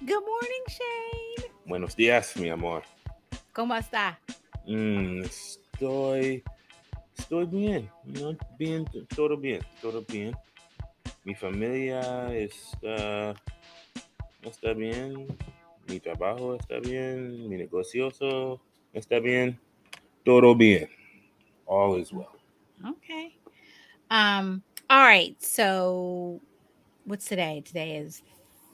Good morning, Shane. Buenos días, mi amor. ¿Cómo está? Mm, estoy, estoy bien, ¿no? Bien, todo bien, todo bien. Mi familia está, está bien, mi trabajo está bien, mi negocioso está bien, todo bien. All is well. Okay. Um, all right. So what's today? Today is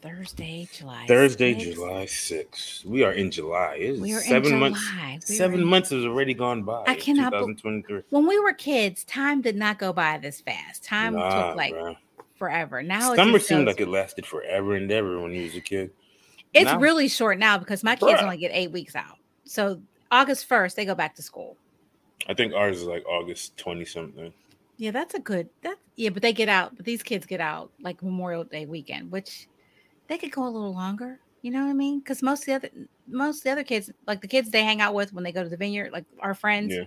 Thursday, July. Thursday, 6th. July 6th. We are in July. It's We are seven in months. July. We seven in- months has already gone by. I cannot bel- 2023. When we were kids, time did not go by this fast. Time Nah, took like bruh. forever. Now Summer seemed goes- like it lasted forever and ever when you was a kid. it's now- really short now because my kids Bruh. only get eight weeks out. So August 1st, they go back to school. I think ours is like August 20 something. Yeah, that's a good that yeah, but they get out, but these kids get out like Memorial Day weekend, which they could go a little longer. You know what I mean? Because most of the other most of the other kids, like the kids they hang out with when they go to the vineyard, like our friends Yeah.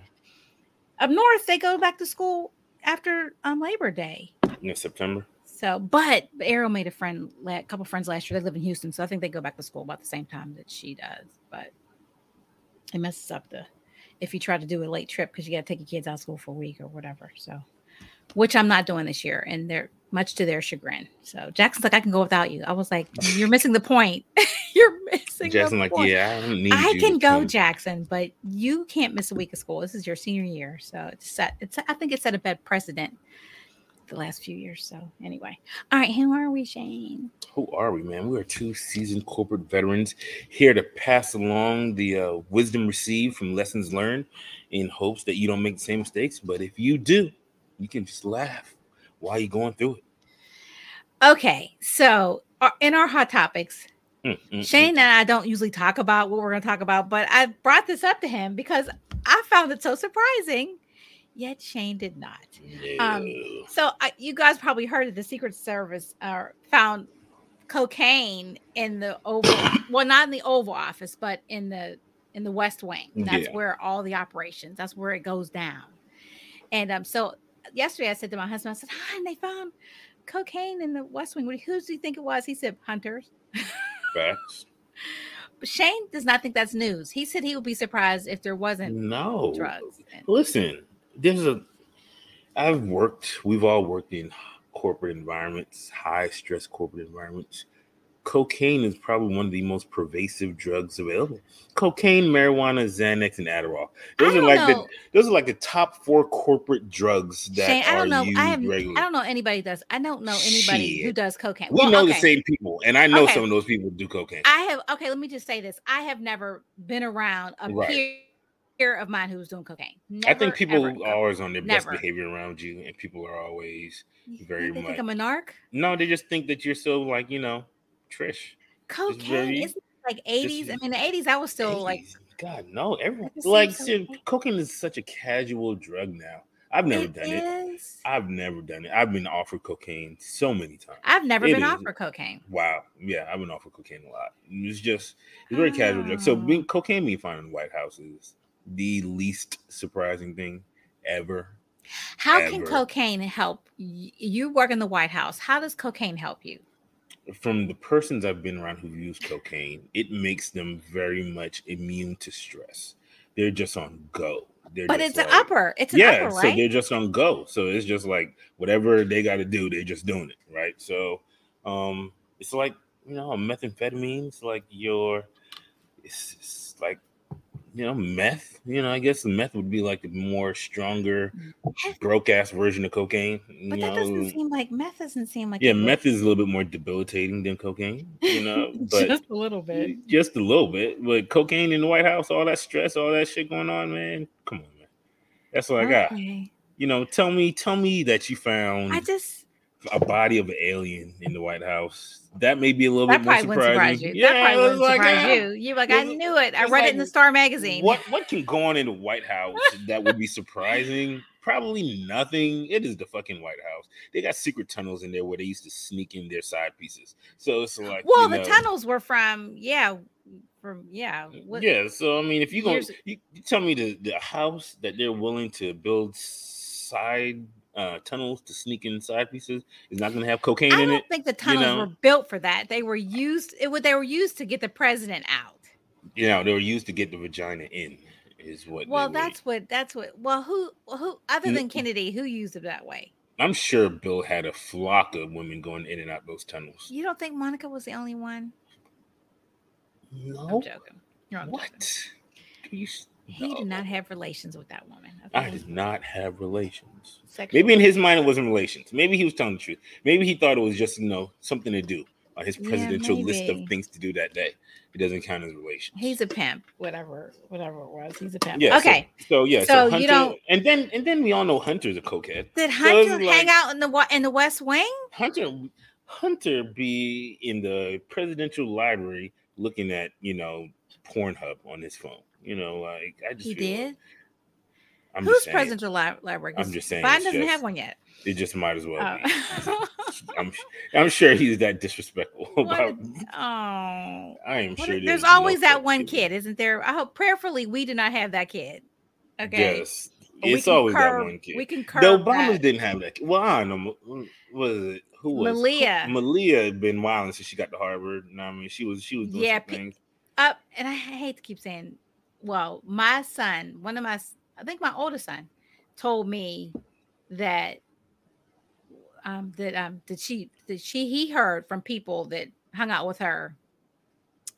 up north, they go back to school after um Labor Day. In September. So, but Arrow made a friend, a couple friends last year. They live in Houston, so I think they go back to school about the same time that she does. But it messes up the if you try to do a late trip because you got to take your kids out of school for a week or whatever. So, which I'm not doing this year, and they're much to their chagrin. So Jackson's like, I can go without you. I was like, you're missing the point. you're missing. Jackson like, point. yeah, I don't need you. I can go, come." Jackson, but you can't miss a week of school. This is your senior year, so it's set. It's I think it set a bad precedent the last few years. So anyway, all right, who are we, Shane? Who are we, man? We are two seasoned corporate veterans here to pass along the uh, wisdom received from lessons learned in hopes that you don't make the same mistakes. But if you do, you can just laugh while you're going through it. Okay, so uh, in our hot topics, Mm, mm, Shane and I don't usually talk about what we're going to talk about, but I brought this up to him because I found it so surprising. Yet Shane did not. mm. um, So I, you guys probably heard that the Secret Service uh, found cocaine in the Oval. well, not in the Oval Office, but in the in the West Wing. That's Yeah. where all the operations. That's where it goes down. And um, so yesterday I said to my husband, I said, "Hi, they found cocaine in the West Wing. Who do you think it was?" He said, "Hunters." Facts. But Shane does not think that's news. He said he would be surprised if there wasn't No. drugs. And- Listen, there's a. I've worked. We've all worked in corporate environments, high stress corporate environments. Cocaine is probably one of the most pervasive drugs available. Cocaine, marijuana, Xanax, and Adderall. Those are like know. the those are like the top four corporate drugs that Shane, I don't know. I have. regularly. I don't know anybody does. I don't know anybody who does cocaine. we Well, know okay. the same people, and I know Okay. some of those people do cocaine. I have okay. Let me just say this: I have never been around a Right. peer, peer of mine who was doing cocaine. I think people ever. are always on their Never. best behavior around you, and people are always very they much- think I'm a narc. no. They just think that you're so like you know, Trish. Cocaine isn't like 80s. I mean, the 80s. I was still like God no, everyone like so shit, cocaine is such a casual drug now. I've never it done it. I've never done it. I've been offered cocaine so many times. I've never It been is. offered cocaine. Wow. Yeah, I've been offered cocaine a lot. It's just it's very casual drug. So ah. Oh. being cocaine being found in the White House is the least surprising thing ever. How can cocaine help you? Work in the White House. How does cocaine help you? From the persons I've been around who've used cocaine, it makes them very much immune to stress. They're just on go. They're But it's an upper. It's an yeah, upper, so they're just on go. So it's just like whatever they got to do, they're just doing it, right? So, um, it's like you know, methamphetamine. It's like your, it's, it's like you know, meth. You know, I guess the meth would be like the more stronger, mm. broke ass version of cocaine. You but that know, doesn't seem like meth. Doesn't seem like yeah, meth is a little bit more debilitating than cocaine. You know, but just a little bit. just a little bit. But cocaine in the White House, all that stress, all that shit going on, man. Come on, man. That's what I got. You know, tell me, tell me that you found I just a body of an alien in the White House. That may be a little that bit more surprising. surprise you. that probably wouldn't like, surprise ah, you. You're like, I knew it. I read it in the Star magazine. What what can go on in the White House that would be surprising? Probably nothing. It is the fucking White House. They got secret tunnels in there where they used to sneak in their side pieces. So it's like Well, you the know, tunnels were from yeah, from yeah. what- yeah, so I mean, if you go, years- you, you tell me the, the house that they're willing to build side uh, tunnels to sneak inside pieces. It's not going to have cocaine in it. I don't think the tunnels know? were built for that. They were used. It would. They were used to get the president out. You know, they were used to get the vagina in. Is what. Well, were- that's what. That's what. Well, who? Who other than Kennedy, who used it that way? I'm sure Bill had a flock of women going in and out those tunnels. You don't think Monica was the only one? No. I'm joking. You're on What? You s- He did not have relations with that woman. I did not have relations. Sexual- Maybe in his mind it wasn't relations. Maybe he was telling the truth. Maybe he thought it was just you know something to do on his Yeah, presidential list of things to do that day. It doesn't count as relations. He's a pimp, whatever, whatever it was. He's a pimp. yeah. okay. So, yeah. So, So you don't- and then and then we all know Hunter's a cokehead. Did Hunter it's hang like- out in the in the West Wing? Hunter Hunter be in the presidential library looking at you know Pornhub on his phone. You know, like I just He did. I'm Who's just saying, presidential li- library? 'Cause I'm just saying Biden doesn't just- have one yet. It just might as well be. Oh. I'm I'm sure he's that disrespectful What about. a- oh. I am What sure a- there's no always that one kid, isn't there? I hope prayerfully we do not have that kid. Okay. Yes, We it's always that one kid. We can the Obamas that. didn't have that. Kid. Well, I don't know. Was it? Who was Malia. Who, Malia had been wilding since she got to Harvard. You know I mean, she was she was doing Yeah, pe- up and I hate to keep saying, well, my son, one of my, I think my oldest son, told me that um that um that she that she he heard from people that hung out with her,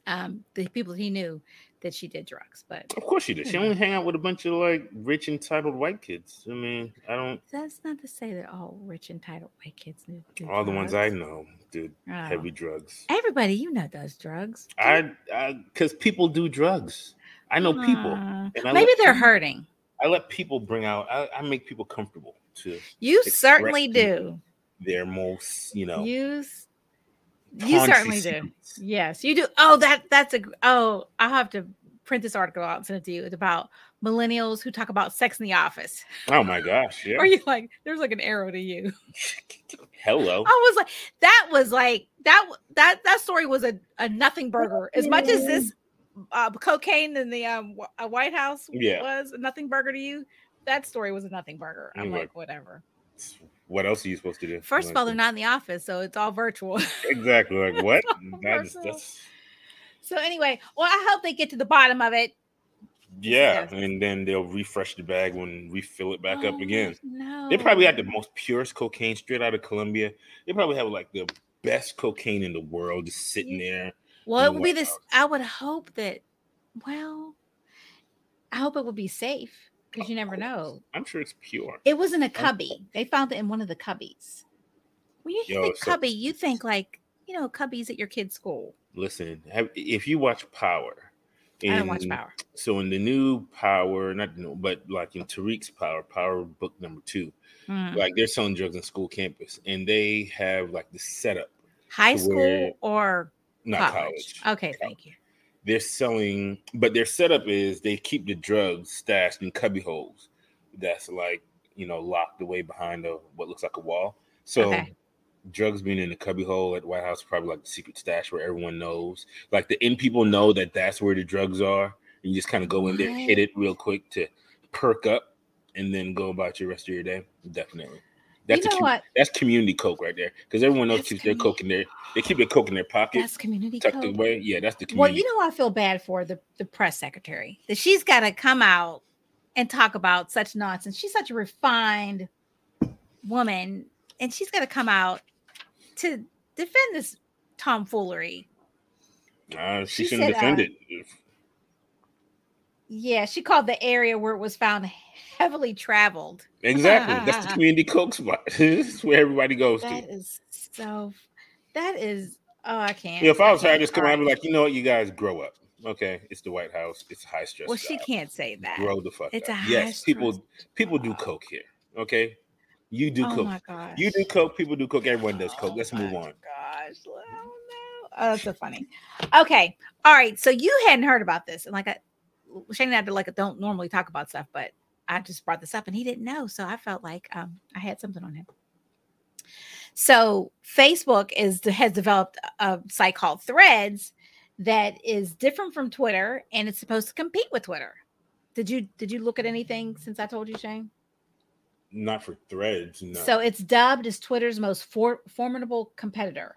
um the people he knew that she did drugs, but Of course she did. She Hmm. only hang out with a bunch of like rich entitled white kids. I mean, I don't. that's not to say that all rich entitled white kids do, do All the ones I know did Oh. heavy drugs. Everybody you know does drugs. I, I, because people do drugs. I know people, and I Maybe they're people- hurting. I let people bring out. I, I make people comfortable to You certainly do. their most, you know, You s- you certainly do. Yes, you do. Oh, that that's a oh, I'll have to print this article out and send it to you. It's about millennials who talk about sex in the office. Oh my gosh! Yeah. Or you like there's like an arrow to you. Hello. I was like, that was like that that that story was a, a nothing burger. As much as this uh, cocaine in the um, Wh- uh, White House Yeah. was a nothing burger to you, that story was a nothing burger. I'm You're like, like, whatever. What else are you supposed to do? First of all, they're not in the office, so it's all virtual. exactly like what? That's that's so anyway, well, I hope they get to the bottom of it. yeah, Yes. and then they'll refresh the bag when refill it back up Oh, again. No, They probably got the most purest cocaine straight out of Colombia. They probably have like the best cocaine in the world just sitting there. Well, it would be this. I would hope that. Well, I hope it would be safe because you never know. I'm sure it's pure. It was in a cubby. They found it in one of the cubbies. When you Yo, think so- cubby, you think like you know cubbies at your kid's school. Listen, have, if you watch Power, I don't watch Power. So in the new Power, not no, but like in Tariq's Power, Power book number two, Mm. like they're selling drugs on school campus, and they have like the setup, High school or not college? college. Okay, thank you. They're selling, but their setup is they keep the drugs stashed in cubby holes that's like you know locked away behind a what looks like a wall. So Okay. drugs being in the cubby hole at the White House probably like the secret stash where everyone knows. Like the in people know that that's where the drugs are. And you just kind of go in there, hit it real quick to perk up, and then go about your rest of your day. Definitely. That's you a know com- what? that's community coke right there. Because everyone else That's keeps their coke in their they keep their coke in their pocket, That's community tucked code. away. Yeah, that's the community. Well, you know, I feel bad for the, the press secretary that she's got to come out and talk about such nonsense. She's such a refined woman, and she's got to come out to defend this tomfoolery. Uh, she, she shouldn't said, defend uh, it. Yeah, she called the area where it was found heavily traveled. Exactly. That's the community coke spot. it's where everybody goes That to. is so. That is. Oh, I can't. Yeah, if I was her, I'd just come out and be like, you know what, you guys grow up. Okay, it's the White House. It's high stress. Well, she job. can't say that. grow the fuck It's up. a yes, people people do coke here. Okay, you do oh coke. my gosh. You do coke. People do coke. Everyone does coke. Oh Let's move on. Gosh, oh no. Oh, that's so funny. Okay. All right. So you hadn't heard about this. And like I Shane and I like don't normally talk about stuff, but I just brought this up and he didn't know. So I felt like um I had something on him. So Facebook is has developed a site called Threads that is different from Twitter and it's supposed to compete with Twitter. Did you did you look at anything since I told you, Shane? not for threads. No. So it's dubbed as Twitter's most for- formidable competitor.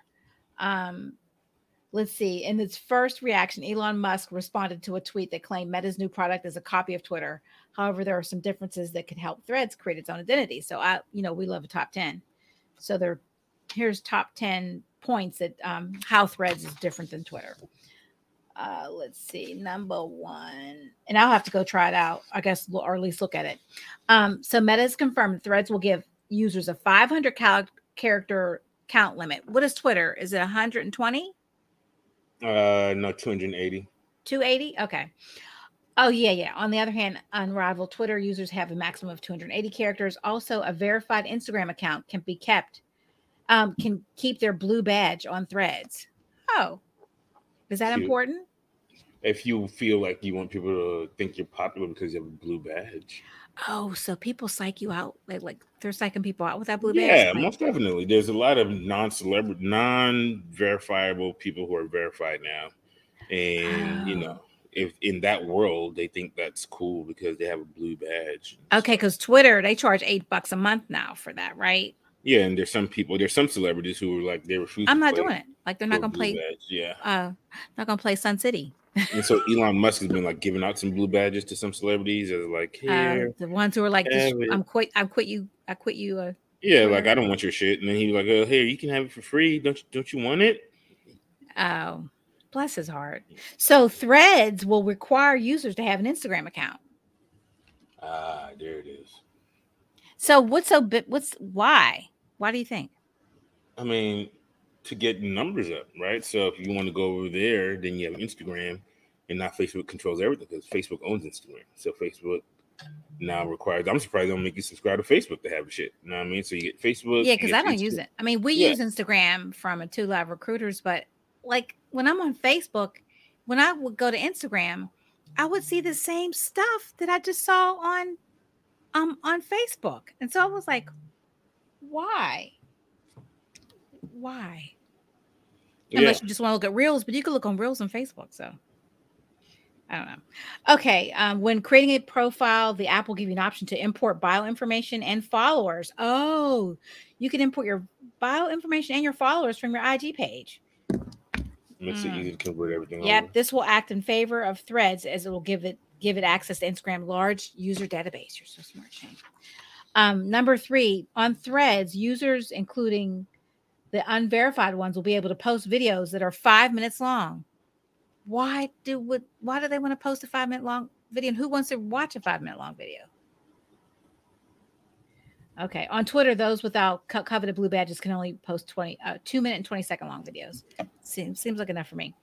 Um, let's see. In its first reaction, Elon Musk responded to a tweet that claimed Meta's new product is a copy of Twitter. However, there are some differences that could help Threads create its own identity. So I, you know, we love a top 10. So there, here's top 10 points that um, how Threads is different than Twitter. Uh, let's see, number one, and I'll have to go try it out, I guess, or at least look at it. Um, so Meta has confirmed Threads will give users a 500 cal- character count limit. What is Twitter? Is it 120? Uh, no, 280. 280? Okay. Oh, yeah, yeah. On the other hand, Unrivaled Twitter users have a maximum of 280 characters. Also, a verified Instagram account can be kept, um, can keep their blue badge on threads. Oh, is that Cute. important? If you feel like you want people to think you're popular because you have a blue badge. Oh, so people psych you out. Like, like they're psyching people out with that blue Yeah, badge. Like, most definitely. There's a lot of non-celebrity, non-verifiable people who are verified now, and you Oh. know, if in that world they think that's cool because they have a blue badge. okay, because Twitter, they charge eight bucks a month now for that, right? Yeah, and there's some people, there's some celebrities who are like they refuse. I'm not doing it. Like they're not gonna play badge. Yeah, uh not gonna play Sun City. and so Elon Musk has been like giving out some blue badges to some celebrities as like Uh, the ones who are like, this, have it. I'm quit, I quit you, I quit you. Uh, yeah, like I don't want your shit, and then he was like, "Oh, here you can have it for free. Don't you, don't you want it?" oh, bless his heart. So Threads will require users to have an Instagram account. Ah, there it is. So what's so bit? What's why? Why do you think? I mean, to get numbers up, right? So if you want to go over there, then you have Instagram, and now Facebook controls everything because Facebook owns Instagram. So Facebook now requires. I'm surprised they don't make you subscribe to Facebook to have a shit. You know what I mean? So you get Facebook. Yeah, because I don't Insta- use it. I mean, we Yeah. use Instagram from a two live recruiters, but like when I'm on Facebook, when I would go to Instagram, I would see the same stuff that I just saw on um on Facebook. And so I was like, why? Why? Unless you just want to look at reels, but you can look on reels on Facebook. So I don't know. Okay. Um, when creating a profile, the app will give you an option to import bio information and followers. Oh, you can import your bio information and your followers from your IG page. Makes it Mm. easy to convert everything. Yep, over. this will act in favor of Threads as it will give it give it access to Instagram large user database. You're so smart, Shane. Um, number three, on Threads, users, including the unverified ones, will be able to post videos that are five minutes long. Why do would why do they want to post a five minute long video? And who wants to watch a five minute long video? Okay, on Twitter, those without co- coveted blue badges can only post 20, uh, two minute and 20 second long videos. Seems, seems like enough for me.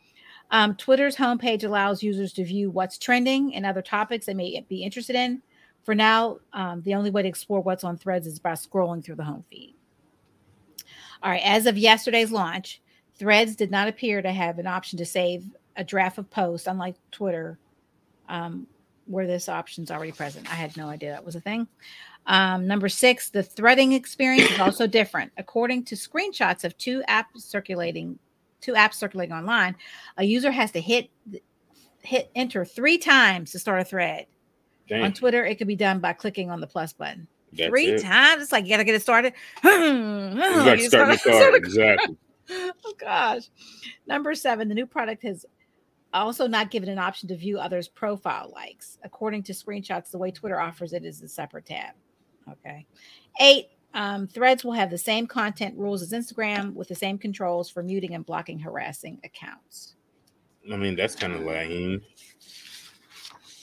Um, Twitter's homepage allows users to view what's trending and other topics they may be interested in. For now, um, the only way to explore what's on threads is by scrolling through the home feed. All right, as of yesterday's launch, Threads did not appear to have an option to save a draft of posts, unlike Twitter, um, where this option's already present. I had no idea that was a thing. Um, number six, the threading experience is also different. According to screenshots of two apps circulating, two apps circulating online, a user has to hit hit enter three times to start a thread. Damn, On Twitter, it could be done by clicking on the plus button. that's three it. times. It's like you gotta get it started. Like You starting start- car. Exactly. oh gosh. Number seven, the new product has also not given an option to view others' profile likes. According to screenshots, the way Twitter offers it is a separate tab. Okay. Eight, um, threads will have the same content rules as Instagram with the same controls for muting and blocking harassing accounts. I mean, that's kind of lame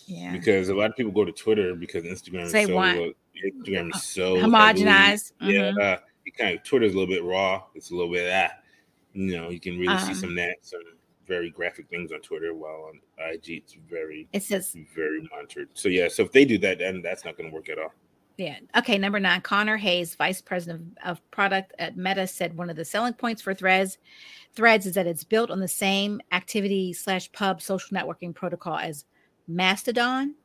Yeah. because a lot of people go to Twitter because Instagram They is so want- Instagram is so Homogenized. heavily- Mhm. Yeah, uh, it kind of Twitter's a little bit raw. It's a little bit ah, you know, you can really see Um, some that some very graphic things on Twitter, while on IG it's very It says very monitored. So yeah, so if they do that, then that's not going to work at all. Yeah. Okay. Number nine, Connor Hayes, vice president of, of product at Meta, said one of the selling points for Threads, Threads is that it's built on the same activity slash pub social networking protocol as Mastodon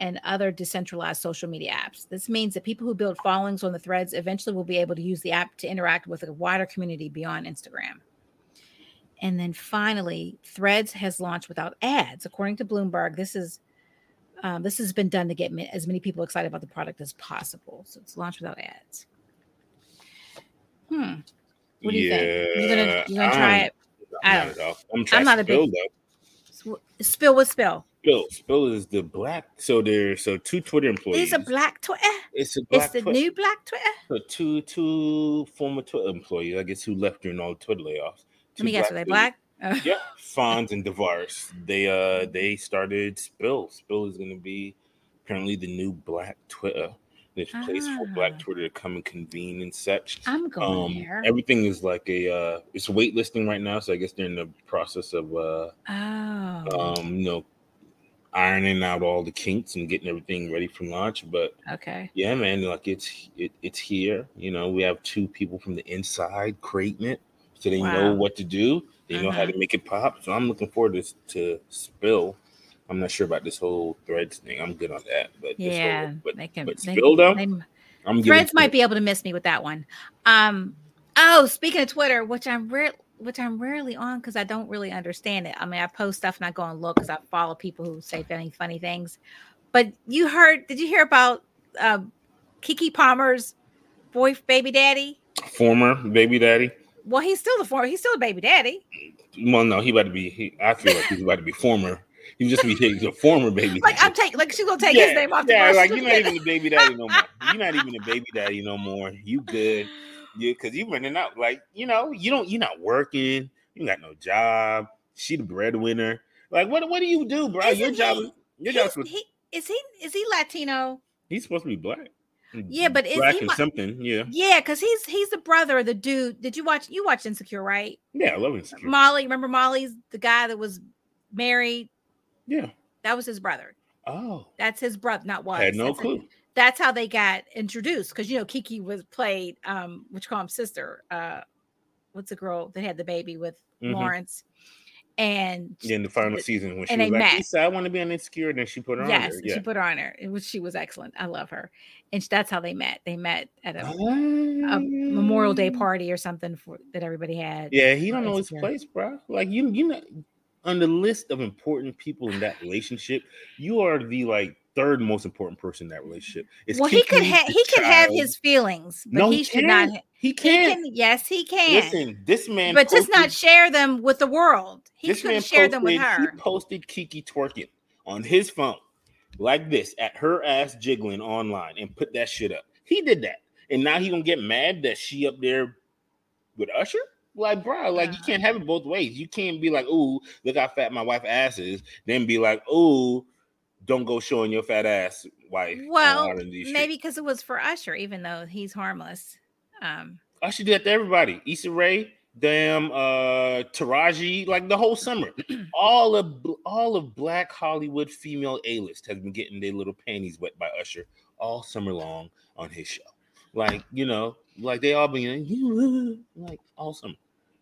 and other decentralized social media apps. This means that people who build followings on the Threads eventually will be able to use the app to interact with a wider community beyond Instagram. And then finally, Threads has launched without ads. According to Bloomberg, this is Um, this has been done to get ma- as many people excited about the product as possible. So it's launched without ads. Hmm. What do you think? You gonna you gonna try I'm- it? I not don't- all. I'm I'm not a Spill, big- though. Spill with spill. Spill. Spill is the black. So there. so two Twitter employees. It's a black Twitter. It's a It's the Twitter. new black Twitter. So two two former Twitter employees, I guess, who left during all the Twitter layoffs. Let me guess, are they black? Uh, Yeah, Fonz and Devaris. They uh they started Spill. Spill is gonna be apparently the new black Twitter. This place for Ah. black Twitter to come and convene and such. I'm going Um, there. everything is like a uh it's waitlisting right now, so I guess they're in the process of uh oh, um you know ironing out all the kinks and getting everything ready for launch. But okay. yeah, man, like it's it, it's here. You know, we have two people from the inside creating it, so they know what to do. They know how Uh-huh. to make it pop. So I'm looking forward to to spill. I'm not sure about this whole threads thing. I'm good on that, but Yeah, whole, but they can. but they- Spill, though? they- I'm Threads might be able to miss me with that one. Um. Oh, speaking of Twitter, which I'm rare, which I'm rarely on because I don't really understand it. I mean, I post stuff and I go and look because I follow people who say funny, funny things. But you heard? Did you hear about um, Keke Palmer's boy, baby daddy? former baby daddy. Well, he's still the former. He's still a baby daddy. Well, no, he about to be. He, I feel like he's about to be former. He just be he's a former baby. Like I'm taking, like she's gonna take his name off yeah, like you're not even the baby daddy no more. You're not even the baby daddy no more. You good? Yeah, because you running out. Like you know, you don't. You're not working. You got no job. She the breadwinner. Like what? What do you do, bro? Isn't your job. he- Your He's- job's. he, is he is he Latino? He's supposed to be black. Yeah, but is he something. Yeah, Yeah, because he's he's the brother of the dude. Did you watch? You watched Insecure, right? yeah. I love it. Molly, remember Molly's the guy that was married? Yeah. That was his brother. Oh, That's his brother, not was. had no That's- clue. That's how they got introduced. Because you know, Keke was played, um, which call him sister. Uh, what's the girl that had the baby with Mhm. Lawrence? And Yeah, in the final season when she was like, met. Lisa, I want to be on Insecure, and then she put her yes, on there. she put her on her, It was, she was excellent. I love her, and that's how they met. They met at a, Yeah. a Memorial Day party or something for that everybody had. Yeah, he don't know his place, bro. Like you, you know, on the list of important people in that relationship, you are the like third most important person in that relationship. It's well, he could have he could have his feelings, but No, he he should not. He He can't. can, yes, he can. Listen, this man, but just not share them with the world. He this man share them with her. He posted Keke twerking on his phone like this at her ass jiggling online and put that shit up. He did that, and now he gonna get mad that she up there with Usher. Like, bro, like you Uh. can't have it both ways. You can't be like, "Ooh, look how fat my wife ass is," then be like, "Ooh, don't go showing your fat ass wife." Well, maybe because it was for Usher, even though he's harmless. Um, Usher did that to everybody. Issa Rae, damn, uh, Taraji, like the whole summer. all of all of Black Hollywood female A list has been getting their little panties wet by Usher all summer long on his show. Like you know, like they all been like all summer.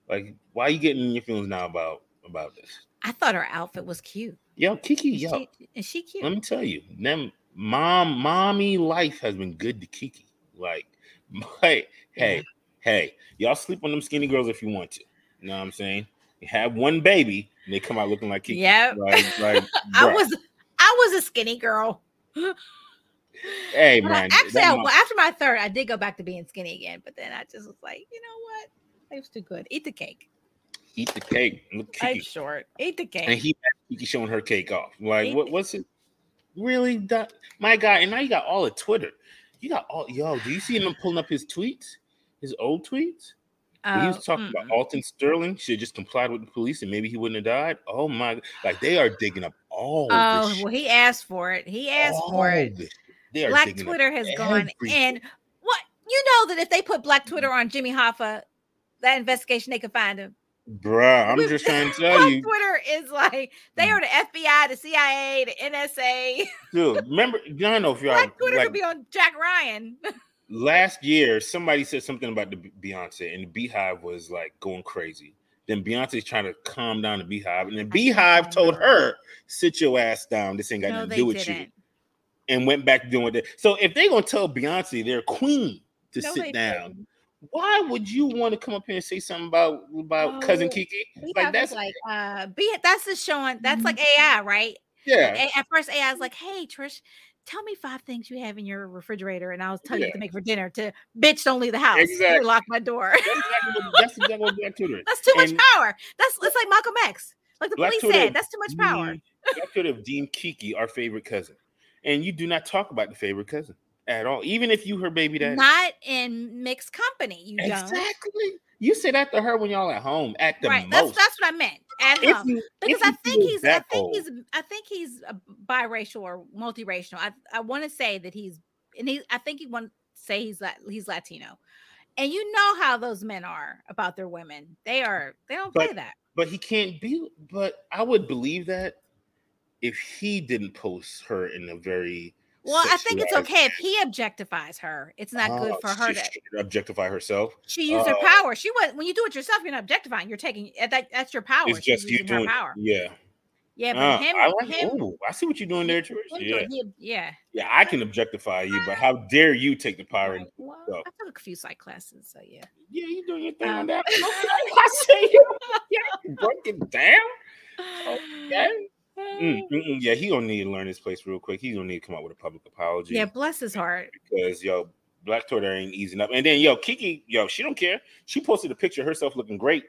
Like, why are you getting your feelings now about about this? I thought her outfit was cute. Yo, Keke, yo, she, is she cute? let me tell you, them mom, mommy life has been good to Keke. Like, hey, hey, Yeah. hey, y'all sleep on them skinny girls if you want to. You know what I'm saying? You have one baby and they come out looking like Keke. Yeah, Like, like I was I was a skinny girl. hey But man. actually, I, well, after my third, I did go back to being skinny again. But then I just was like, you know what? Life's too good. Eat the cake. Eat the cake. Look Keke. Life's short. Eat the cake. And he Keke showing her cake off. Like, Eat what what's it? Really? That, my God. And now you got all of Twitter. You got all yo, do you see him pulling up his tweets? His old tweets? When he Oh, was talking about mm-mm. Alton Sterling should have just complied with the police and maybe he wouldn't have died. Oh my! Like they are digging up all. Oh, well, he asked for it. He asked for it. They are Black Twitter has gone everything. and what you know that if they put Black Twitter on Jimmy Hoffa, that investigation they could find him. Bruh, I'm just trying to tell you, Twitter is like they mm. are the FBI, the CIA, the NSA. dude. Remember, I don't know if y'all Black Twitter like could be on Jack Ryan. last year. Somebody said something about the Beyonce, and the Beehive was like going crazy. Then Beyonce's trying to calm down the Beehive, and the Beehive told her, "Sit your ass down. This ain't got no, nothing to do with you." didn't. and went back to doing what they so if they're gonna tell Beyonce they're queen to No, sit down, didn't. Why would you want to come up here and say something about about cousin Keke? Like that's like uh be that's just showing that's Mm-hmm. like AI, right? Yeah. At first, AI was like, "Hey, Trish, tell me five things you have in your refrigerator, and I'll tell you Yeah. what to make for dinner." To bitch, don't leave the house. Exactly. Lock my door. That's exactly what, that's exactly Black Twitter. That's too much And- power. That's it's like Malcolm X. Like the Black police Twitter said, that's too much power. Black Twitter have deemed Keke our favorite cousin. And you do not talk about the favorite cousin at all, even if you her baby daddy. Not in mixed company. You don't. exactly. You say that to her when y'all at home at the right. That's most. that's what I meant. At If home. you- because I think he's I think he's I think he's biracial or multiracial. I I want to say that he's and he I think he want to say he's he's Latino. And you know how those men are about their women. They are they don't play that. but he can't be. But I would believe that if he didn't post her in a very Well, I think it's okay if he objectifies her. It's not good Oh, for her she to should objectify herself. she used her uh, power. She was when you do it yourself, you're not objectifying. You're taking uh, that that's your power. It's She's just you her doing. power. Yeah. Yeah, but Uh, him, I like. him, Ooh, I see what you're doing there, Trish. Yeah. doing- yeah. Yeah, I can objectify you, but how dare you take the power? Right. And, Well, so. I took a few psych classes, so yeah. yeah, you doing your thing Um, on that. I see you. Yeah, break it down. Okay. Mm, mm, mm. Yeah, he gonna need to learn his place real quick. He's gonna need to come out with a public apology. Yeah, bless his heart. because yo, Black Twitter ain't easing up. And then yo, Keke, yo, she don't care. She posted a picture of herself looking great.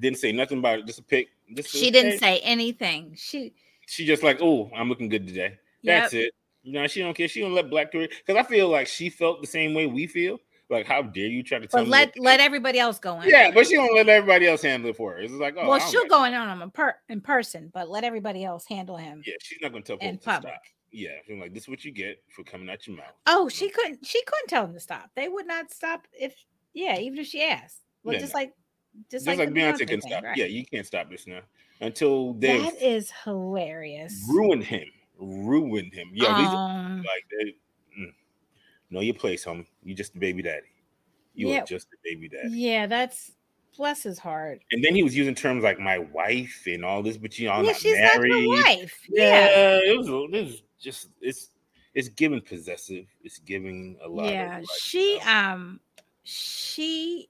Didn't say nothing about it. Just a pic. Just a- She didn't hey. say anything. She She just like, oh, I'm looking good today. That's Yep. it. You know, she don't care. She don't let Black Twitter because I feel like she felt the same way we feel. Like, how dare you try to tell but me? let let everybody else go in. yeah, but she don't let everybody else handle it for her. It's like, oh, well, she'll like- go in on him in, per, in person, but let everybody else handle him Yeah, she's not gonna tell in to public. stop. Yeah, she's like, this is what you get for coming out your mouth. Oh, she couldn't. She couldn't tell them to stop. They would not stop if, yeah, even if she asked. Well, Yeah, just no. like, just, Just like, the Beyonce can thing, stop. right. Yeah, you can't stop this now until they've that is hilarious. ruined him. Ruined him. Yeah, these Um, like they know your place, homie. You just a baby daddy. You Yeah. are just a baby daddy. yeah, that's bless his heart. And then he was using terms like my wife and all this, but you all yeah, not she's married. not your wife. Yeah. Yeah, it was it was just it's it's giving possessive. It's giving a lot. yeah she um, um she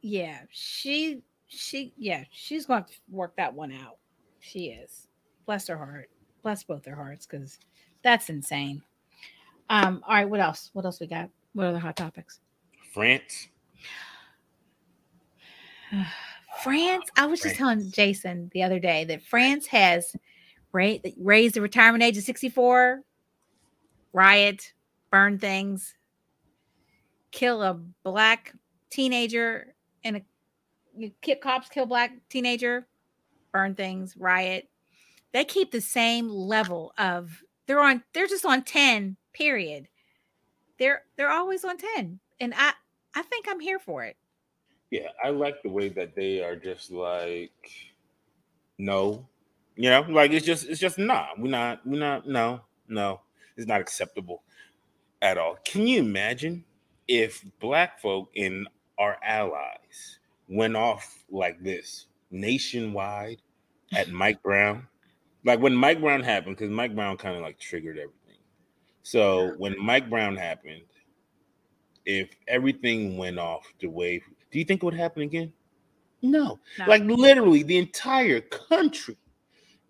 yeah she she yeah she's going to work that one out she is bless her heart bless both their hearts because that's insane um all right what else? What else we got? What other hot topics? France. france? I was just telling jason the other day that france has ra- raised the retirement age to 64 riot burn things kill a black teenager and a you kick cops kill black teenager burn things riot. They keep the same level of they're on they're just on 10 period they're they're always on 10 and i i think i'm here for it Yeah, I like the way that they are just like, no, you know, like it's just it's just nah. We're not we're not no no. It's not acceptable at all. Can you imagine if black folk and our allies went off like this nationwide at Mike Brown? Like when Mike Brown happened, because Mike Brown kind of like triggered everything. So when Mike Brown happened, if everything went off the way, do you think it would happen again? No. Like literally, the entire country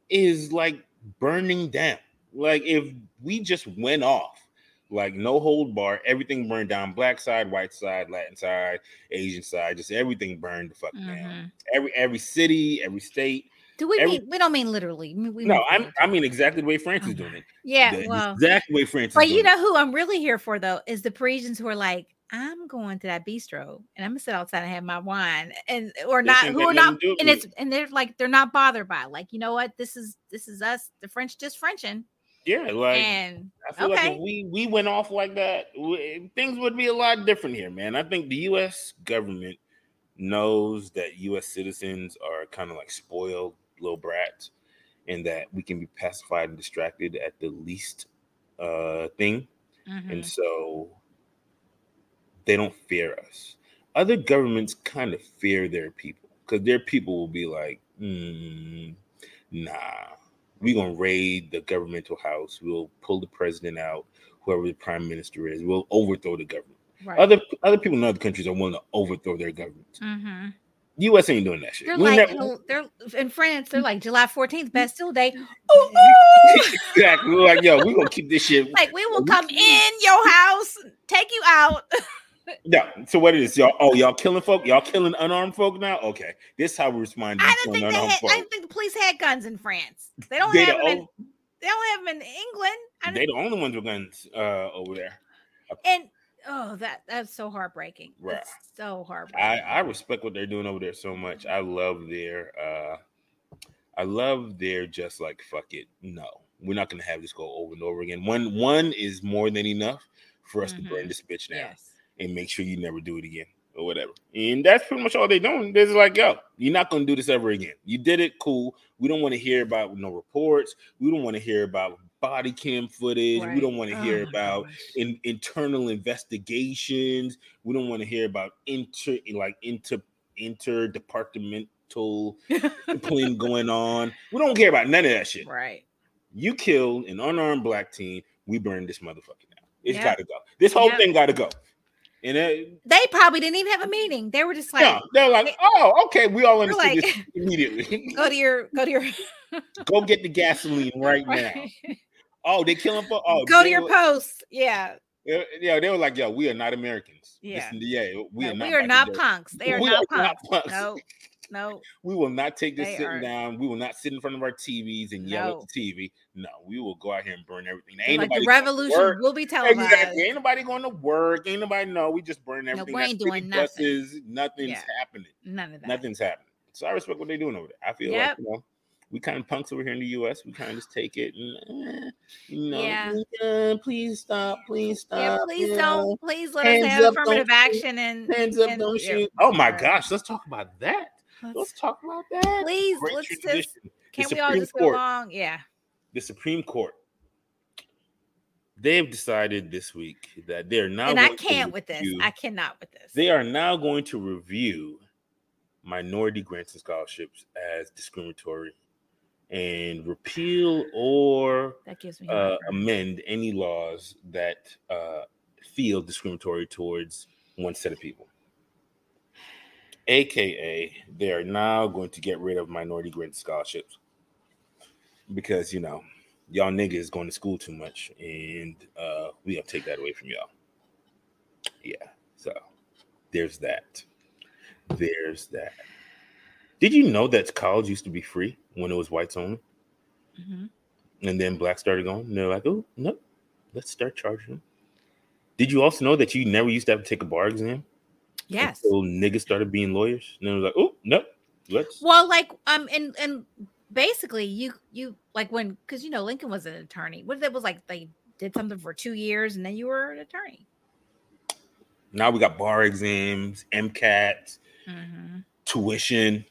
is like burning down. Like if we just went off, like no hold bar, everything burned down. Black side, white side, Latin side, Asian side, just everything burned the fuck down. Mhm. Every every city, every state. Do we Every- mean we don't mean literally we No, mean I'm I mean exactly the way France is uh-huh. doing it. yeah The well exact way France is But you know who I'm really here for though is the Parisians who are like, I'm going to that bistro and I'm gonna sit outside and have my wine, and or not who are not, and it's and they're like they're not bothered by it. like you know what this is this is us the French just Frenching Yeah, like and I feel like okay. if we we went off like that, we, things would be a lot different here, man. I think the U.S. government knows that U.S. citizens are kind of like spoiled little brats, and that we can be pacified and distracted at the least uh, thing, Mhm. and so they don't fear us. Other governments kind of fear their people because their people will be like, "Mm, "Nah, we're gonna raid the governmental house. We'll pull the president out, whoever the prime minister is. We'll overthrow the government." right. Other other people in other countries are willing to overthrow their government. Mhm. U.S. ain't doing that shit. They're We like, never- they're in France. They're like July 14th, Bastille Day. exactly. We're like, yo, we gonna keep this shit. Like we will come in your house, take you out. Yeah. So what it is, y'all? Oh, y'all killing folk? Y'all killing unarmed folk now? Okay. This how we respond I didn't think they had. folk. I didn't think the police had guns in France. They don't They have the, them. In, o- they don't have them in England. I they the only ones with guns uh, over there. and oh, that that's so heartbreaking. Right. That's so heartbreaking. I, I respect what they're doing over there so much. I love their uh I love their just like fuck it. No, we're not gonna have this go over and over again. One one is more than enough for us to burn Mhm. this bitch down yes. and make sure you never do it again or whatever. And that's pretty much all they're doing. They're like, yo, you're not gonna do this ever again. You did it, cool. We don't want to hear about no reports. We don't want to hear about body cam footage. We don't want to hear Oh, about in, internal investigations. We don't want to hear about inter like inter interdepartmental discipline going on. We don't care about none of that shit. right. You killed an unarmed black teen, we burn this motherfucker down. It's Yep. got to go. This whole thing got to go. And it, They probably didn't even have a meeting. They were just like, yeah, they're like, oh, okay, we all We're understood like- this immediately. go to your, go to your, go get the gasoline right now. Oh, they killing for oh, go to your were- post. Yeah. Yeah, yeah, they were like, "Yo, we are not Americans. This- Yeah. yeah, we No, are not. we are not punks. They are we not are not punks. punks. No, no. We will not take this They sitting are- down. We will not sit in front of our TVs and yell No. at the TV. No, we will go out here and burn everything. Ain't Like the revolution will be televised. Exactly. Ain't nobody going to work. Ain't nobody know. We just burn everything. we ain't doing nothing. buses. Nothing's Yeah. happening. None of that. Nothing's happening. So I respect what they're doing over there. I feel like you know, we kind of punks over here in the U.S. We kind of just take it and eh, you know, Yeah. "Yeah, please stop, please stop. Yeah, please don't. know, Please let hands us have up, affirmative action and Hands up, and- don't yeah, shoot. Oh my gosh, let's talk about that. Let's Let's- talk about that. Please, Great let's just. Can't we all Supreme just go along? Yeah. The Supreme Court. They've decided this week that they're now. and I going to can't with this. I cannot with this. They are now going to review minority grants and scholarships as discriminatory and repeal or that gives me. uh, amend any laws that uh, feel discriminatory towards one set of people. AKA, they are now going to get rid of minority grant scholarships because, you know, y'all niggas going to school too much and uh, we gonna take that away from y'all. Yeah, so there's that. There's that. Did you know that college used to be free when it was whites only? Mhm. And then blacks started going. They're like, oh, no, let's start charging them. Did you also know that you never used to have to take a bar exam? Yes. Until niggas started being lawyers. And then it was like, oh, no, let's. Well, like um, and and basically, you you like when because you know Lincoln was an attorney. What if it was like they did something for two years and then you were an attorney? Now we got bar exams, MCAT, Mm-hmm. tuition.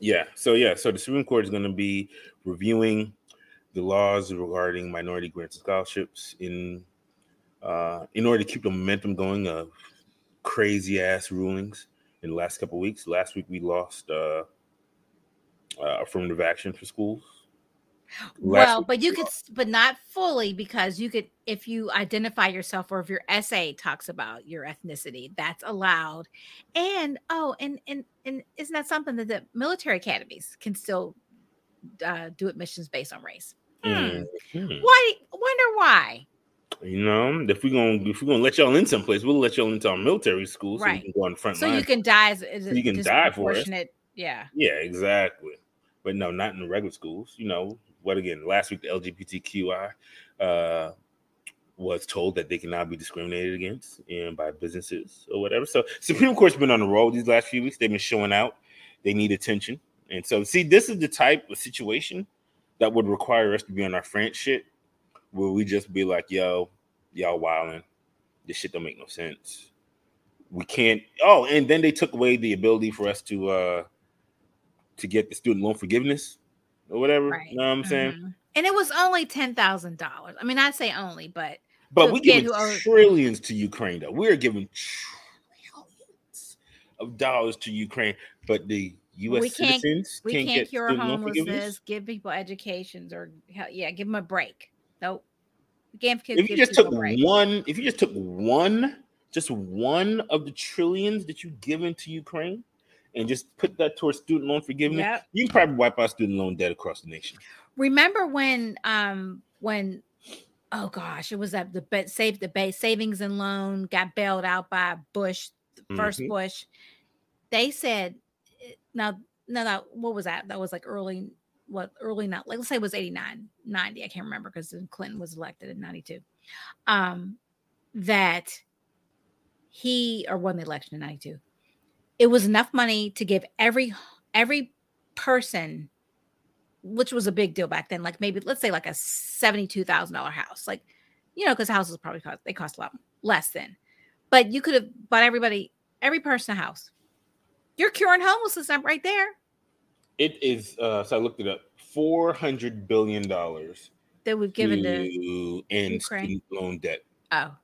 Yeah. So, yeah. So the Supreme Court is going to be reviewing the laws regarding minority grants and scholarships in uh, in order to keep the momentum going of crazy ass rulings in the last couple weeks. Last week we lost uh, uh, affirmative action for schools. Last Well, but you we could, s- but not fully because you could, if you identify yourself or if your essay talks about your ethnicity, that's allowed. And oh, and and and isn't that something that the military academies can still uh, do admissions based on race? Hmm. Mhm. Why? Wonder why? You know, if we're gonna if we're gonna let y'all in someplace, we'll let y'all into our military school so Right. you can go on front So line. you can die as, as a You can die for it. disproportionate- Yeah. Yeah, exactly. But no, not in the regular schools. You know, what again? Last week, the LGBTQI uh, was told that they cannot be discriminated against and by businesses or whatever. So, Supreme Court's been on the road these last few weeks. They've been showing out. They need attention, and so see, this is the type of situation that would require us to be on our French shit, where we just be like, "Yo, y'all wilding. This shit don't make no sense." We can't. Oh, and then they took away the ability for us to. uh to get the student loan forgiveness or whatever. Right. You know what I'm saying? Mhm. And it was only ten thousand dollars. I mean, I say only, but But we giving are- trillions to Ukraine though. We're giving trillions of dollars to Ukraine, but the U.S. We can't- citizens we can't, can't cure student loan forgiveness. homelessness, give people educations, or yeah, give them a break. Nope. If you just took break. one, if you just took one, just one of the trillions that you've given to Ukraine, and just put that towards student loan forgiveness, Yep. you can probably wipe out student loan debt across the nation. Remember when um when oh gosh, it was that the save the base savings and loan got bailed out by Bush, the 1st Mhm. Bush. They said eh, now no no what was that? That was like early what early not like let's say it was 89, 90. I can't remember because Clinton was elected in 92. Um that he or won the election in 92. It was enough money to give every every person which was a big deal back then. Like maybe let's say like a seventy-two thousand dollar house, like you know, because houses probably cost they cost a lot less then. But you could have bought everybody, every person a house. You're curing homelessness right there. It is uh so I looked it up. Four hundred billion dollars That we've given to to end Ukraine. student loan debt. Oh. oh,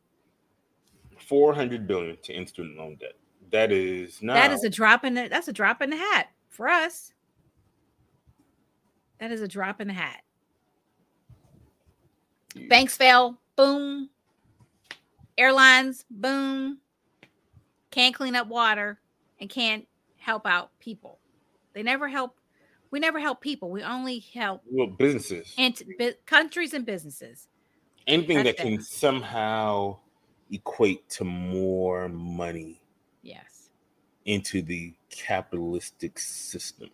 Four hundred billion to end student loan debt. That is not that is a drop in the that's a drop in the hat for us. That is a drop in the hat. Banks fail, boom. Airlines, boom. Can't clean up water and can't help out people. They never help. We never help people. We only help well, businesses. and bu- countries and businesses. Anything that That's can it. somehow equate to more money Yes. into the capitalistic system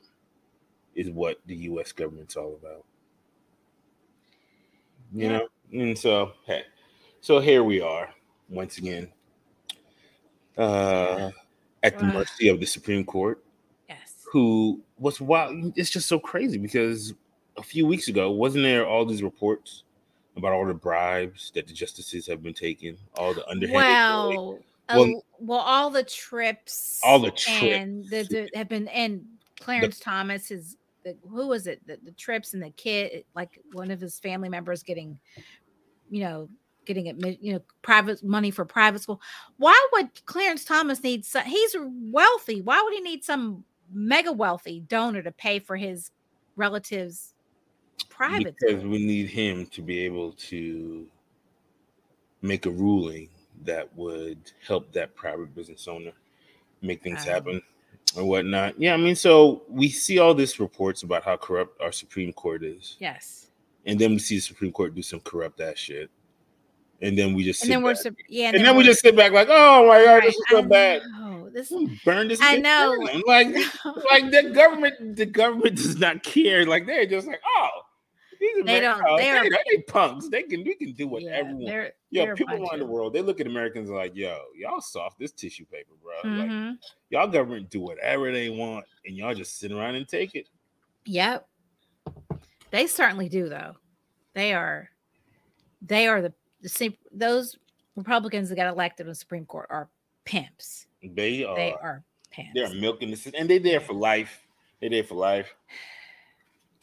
is what the US government's all about. You Yeah. know? And so hey, so here we are once again. Uh at the mercy of the Supreme Court. Who was wild. It's just so crazy because a few weeks ago, wasn't there all these reports about all the bribes that the justices have been taking, all the underhanded? Well, Well- well, all the trips, All the and the, trips. the have been, and Clarence Thomas is the who was it? The, the trips and the kid, like one of his family members getting, you know, getting admit, you know, private money for private school. Why would Clarence Thomas need? Some, he's wealthy. Why would he need some mega wealthy donor to pay for his relatives' private? because we need him to be able to make a ruling that would help that private business owner make things Um, happen or whatnot. Yeah, I mean, so we see all these reports about how corrupt our Supreme Court is, Yes, and then we see the Supreme Court do some corrupt ass shit, and then we just and sit then we're back. yeah, and then we we're- just sit back like, oh my god, Right, this is so bad. know, This Burn this. I know. down. Like, like the government, the government does not care. Like they're just like, oh, these They don't- oh, they are- they, they punks. They can we can do whatever want. they're, Yo, they're people around the world, they look at Americans like, yo, y'all soft this tissue paper, bro. Like Mhm. y'all government do whatever they want, and y'all just sit around and take it. Yep. They certainly do, though. They are, they are the, the same. Those Republicans that got elected on the Supreme Court are pimps. They uh, are They are pimps, they're milking this, and they're there for life. They're there for life.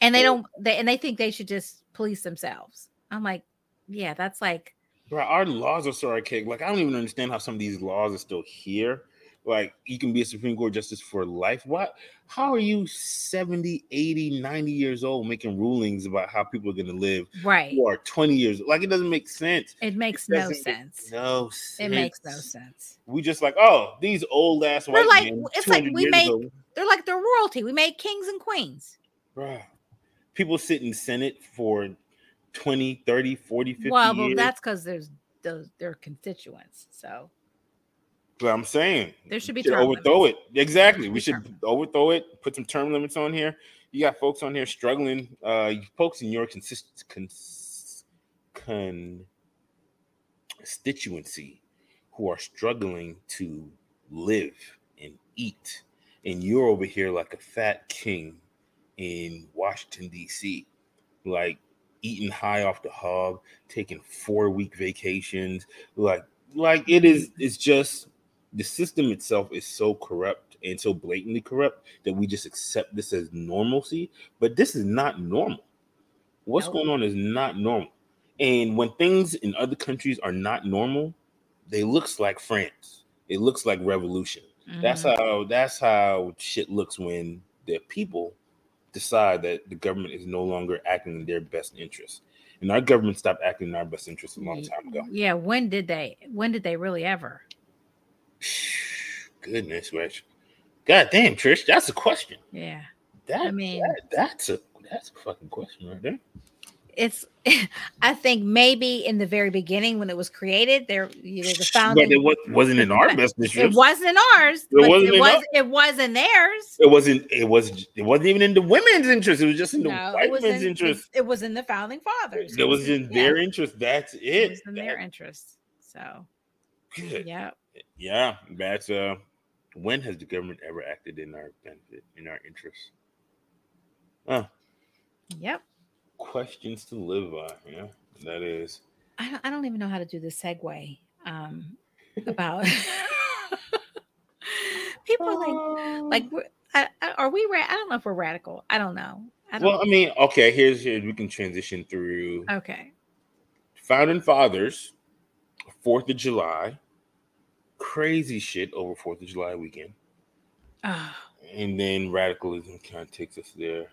and they don't. They and they think they should just police themselves. I'm like, yeah, that's like, Bro, our laws are so archaic. Like, I don't even understand how some of these laws are still here. Like, you can be a Supreme Court justice for life. What? How are you 70, 80, 90 years old making rulings about how people are going to live right. who are 20 years? Like, it doesn't make sense. It makes It no sense. No sense. It makes no sense. We just like, oh, these old ass We're white like- men. it's like we make- ago, They're like they're royalty. We make kings and queens. bruh, people sit in Senate for 20, 30, 40, 50 well, years. that's because there's those their constituents. So But I'm saying there should be should overthrow limits. it. Exactly. We should overthrow it. Put some term limits on here. You got folks on here struggling. Uh, folks in your consist cons- constituency who are struggling to live and eat, and you're over here like a fat king in Washington D.C., like eating high off the hog, taking four week vacations, like like it is. It's just the system itself is so corrupt and so blatantly corrupt that we just accept this as normalcy. But this is not normal. What's Nope. going on is not normal. And when things in other countries are not normal, they looks like France. It looks like revolution. That's Mhm. how that's how shit looks when the people decide that the government is no longer acting in their best interest. And our government stopped acting in our best interest a long time ago. Yeah, when did they? When did they really ever? Goodness, Rich. God damn, Trish, that's a question. Yeah. That I mean- that- that's a that's a fucking question right there. It's I think maybe in the very beginning when it was created, there you know, the But it was, wasn't in our best interest. it wasn't ours, It but wasn't it was it wasn't theirs. It wasn't. It was. It wasn't even in the women's interest. It was just in the No, white men's in, interest. It, it was in the founding fathers. It was in yeah, their interest. That's it. it was in That- their interest. So good. yeah. Yeah, that's uh. When has the government ever acted in our benefit, in our interest? Uh, Yep. questions to live by. Yeah, that is. I don't, I don't even know how to do the segue um, about people like like we're- I, I- are we ra- I don't know if we're radical. I don't know. I don't Well, I mean, okay. Here's here we can transition through okay. founding fathers, Fourth of July, crazy shit over Fourth of July weekend. Oh, and then radicalism kind of takes us there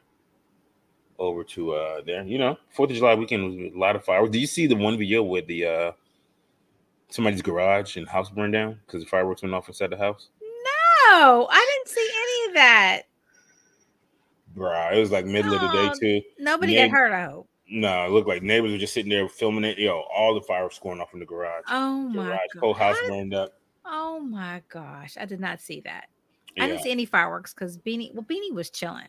over to uh there. You know fourth of july weekend was a lot of fireworks do you see the one video with the uh somebody's garage and house burned down because the fireworks went off inside the house? No, I didn't see any of that. Bruh, it was like middle of the day too. Nobody got hurt, I hope. no it looked like neighbors were just sitting there filming it. Yo all the fireworks going off in the garage. Oh my garage god. whole house burned up Oh my gosh. I did not see that. I didn't see any fireworks because Beanie well, Beanie was chilling.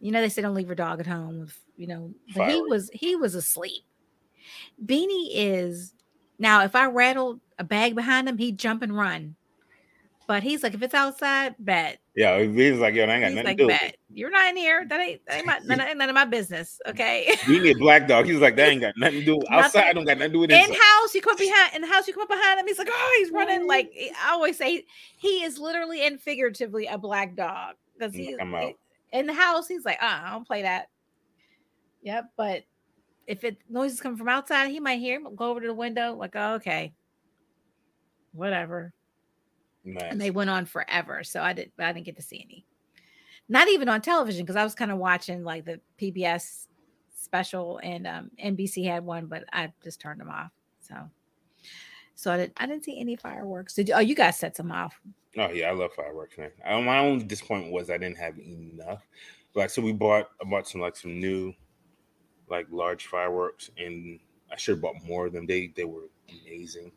You know, they say don't leave your dog at home with, you know, but he was he was asleep. Beanie is now if I rattled a bag behind him, he'd jump and run. But he's like, if it's outside, bet. yeah he's like yo i ain't got He's nothing like, to do with bet. You're not in here. That ain't, that ain't my, none, of- none of my business. Okay. it you need a black dog He's like that ain't got nothing to do outside I don't got nothing to do with in house, you come up behind in the house, you come up behind him. He's like, oh, he's running. Like I always say, he is literally and figuratively a black dog because he like, "I'm out." in the house. He's like, uh, I don't play that. Yep, but if it noises come from outside, he might hear him go over to the window, like, oh, okay, whatever. Nice. And they went on forever, so I did, but I didn't get to see any. Not even on television because I was kind of watching like the PBS special and um, NBC had one, but I just turned them off. So, so I didn't, I didn't see any fireworks. Did you, oh, you guys set some off? Oh yeah, I love fireworks, man. I, my only disappointment was I didn't have enough. Like, so we bought, I bought some like some new, like large fireworks, and I should have bought more of them. They they were amazing.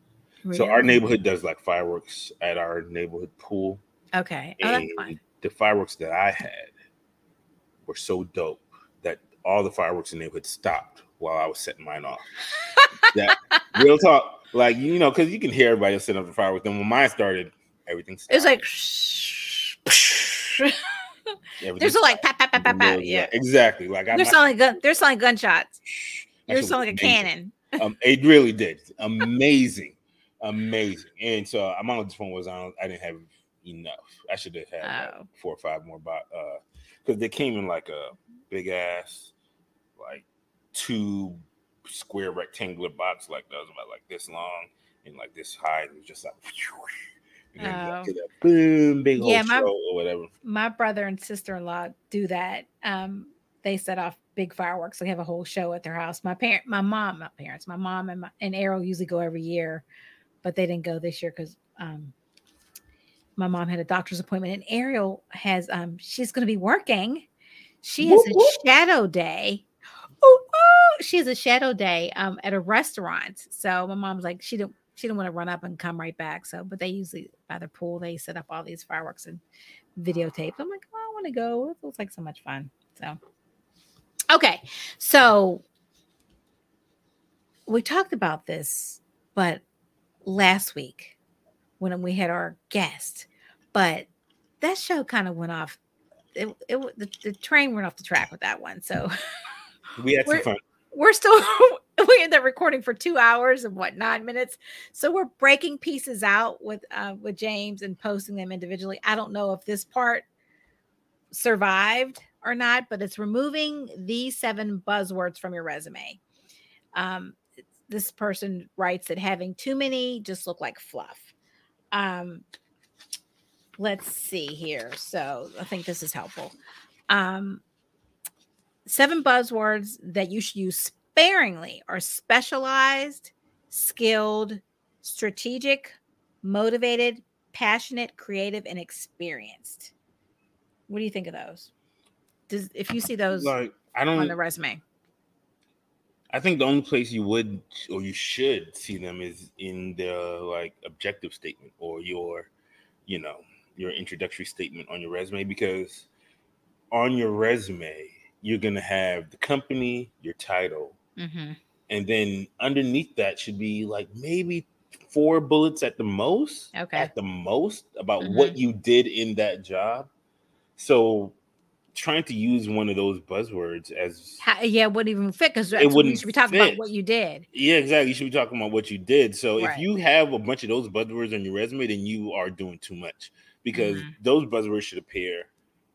So our neighborhood does like fireworks at our neighborhood pool, Okay, oh, that's fine. the fireworks that I had were so dope that all the fireworks in the neighborhood stopped while I was setting mine off. that real talk, like you know, because you can hear everybody setting up the fireworks. Then when mine started, everything stopped. It was like, there's like pat pat pat The pat. Yeah, exactly. Like I, they're sounding gun. They're sounding gunshots. You're sounding like a amazing. cannon. Um, it really did. Amazing, amazing. And so I'm on this phone was on. I didn't have enough. I should have had like, Oh. four or five more, but uh, because they came in like a big ass, like two square rectangular box, like that was about like this long and like this high. It was just like. Oh. boom, big Yeah, my- show or whatever. my brother and sister-in-law do that. Um, they set off big fireworks. They have a whole show at their house. My parent, my mom, my parents, my mom and my, and Arrow usually go every year, but they didn't go this year because um, my mom had a doctor's appointment. And Ariel has um, she's going to be working. She has Whoop, whoop. a shadow day. Oh, oh, she has a shadow day um, at a restaurant. So my mom's like, she didn't she didn't want to run up and come right back. So, but they usually by the pool they set up all these fireworks and videotape. I'm like, oh, I want to go. It looks like so much fun. So, okay. So, we talked about this, but last week when we had our guest, but that show kind of went off. It, it the, the train went off the track with that one. So, We had some fun. we're still we ended up recording for two hours and what nine minutes so we're breaking pieces out with uh with james and posting them individually i don't know if this part survived or not but it's removing these seven buzzwords from your resume um this person writes that having too many just look like fluff um let's see here so i think this is helpful um seven buzzwords that you should use sparingly are specialized, skilled, strategic, motivated, passionate, creative, and experienced. What do you think of those? Does if you see those Like I on don't. the resume? I think the only place you would or you should see them is in the like objective statement or your, you know, your introductory statement on your resume because on your resume you're gonna have the company, your title, Mm-hmm. and then underneath that should be like maybe four bullets at the most. Okay. At the most about what you did in that job. So trying to use one of those buzzwords as How, yeah, wouldn't even fit because It wouldn't should be talking about what you did. Yeah, exactly. You should be talking about what you did. So Right. if you have a bunch of those buzzwords on your resume, then you are doing too much because Mhm. those buzzwords should appear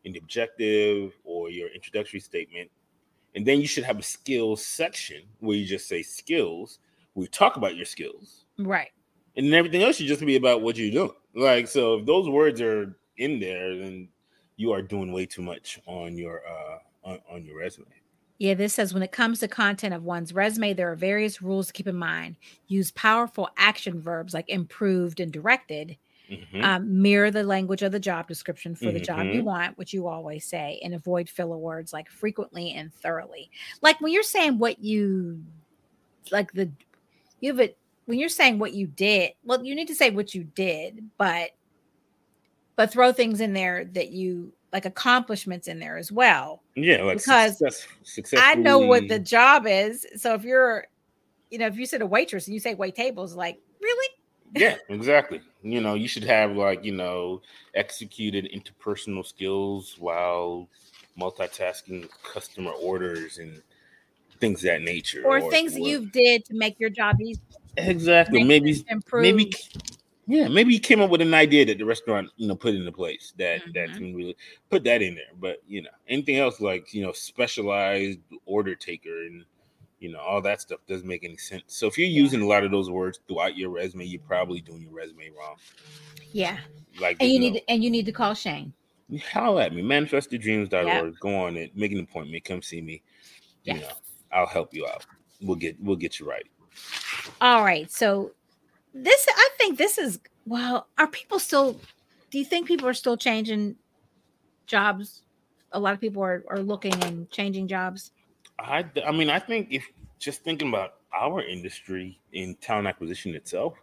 in the objective or your introductory statement. And then you should have a skills section where you just say skills, where you talk about your skills. Right. And then everything else should just be about what you're doing. Like, so if those words are in there, then you are doing way too much on your uh on, on your resume. Yeah, this says when it comes to content of one's resume, there are various rules to keep in mind. Use powerful action verbs like improved and directed. Mhm. Um, mirror the language of the job description for the job you Mhm. want, which you always say, and avoid filler words like frequently and thoroughly. Like when you're saying what you like the you have it when you're saying what you did, well, you need to say what you did, but but throw things in there that you like accomplishments in there as well. Yeah, like because success, I know what the job is. So if you're, you know, if you said a waitress and you say wait tables, like really? yeah, exactly. You know, you should have like, you know, executed interpersonal skills while multitasking customer orders and things of that nature. Or things that what- you did to make your job easier, exactly maybe improve. maybe yeah, maybe you came up with an idea that the restaurant, you know, put into place that that Mhm. can really put that in there. But you know, anything else like you know, specialized order taker and you know, all that stuff doesn't make any sense. So if you're Yeah. using a lot of those words throughout your resume, you're probably doing your resume wrong. yeah. Like And you need to, and you need to call Shane. holler at me, manifestyourdreams.org. Yep. Go on it, make an appointment, come see me. You know, I'll help you out. We'll get we'll get you right. All right. So this I think this is well, are people still do you think people are still changing jobs? A lot of people are, are looking and changing jobs. I, I mean, I think if just thinking about our industry in talent acquisition itself,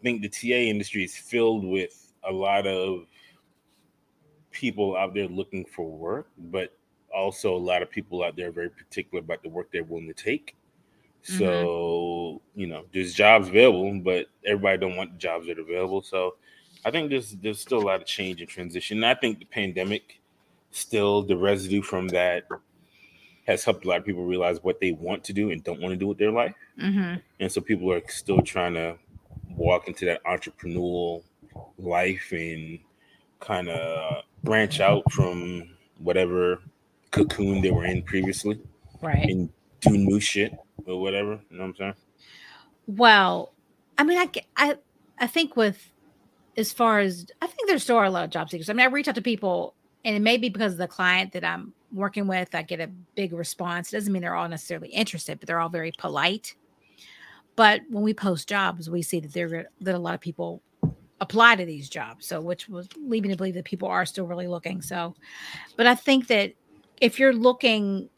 I think the TA industry is filled with a lot of people out there looking for work, but also a lot of people out there very particular about the work they're willing to take. So you know, there's jobs available, but everybody don't want the jobs that are available. So I think there's there's still a lot of change and transition. And I think the pandemic, still the residue from that has helped a lot of people realize what they want to do and don't want to do with their life. Mm-hmm. And so people are still trying to walk into that entrepreneurial life and kind of branch out from whatever cocoon they were in previously Right. and do new shit or whatever. You know what I'm saying? Well, I mean, I, I, I think with as far as I think there's still are a lot of job seekers. I mean, I reach out to people, and it may be because of the client that I'm working with. I get a big response. Doesn't mean they're all necessarily interested, but they're all very polite. But when we post jobs, we see that there that a lot of people apply to these jobs. So, which was leading to believe that people are still really looking. So, but I think that if you're looking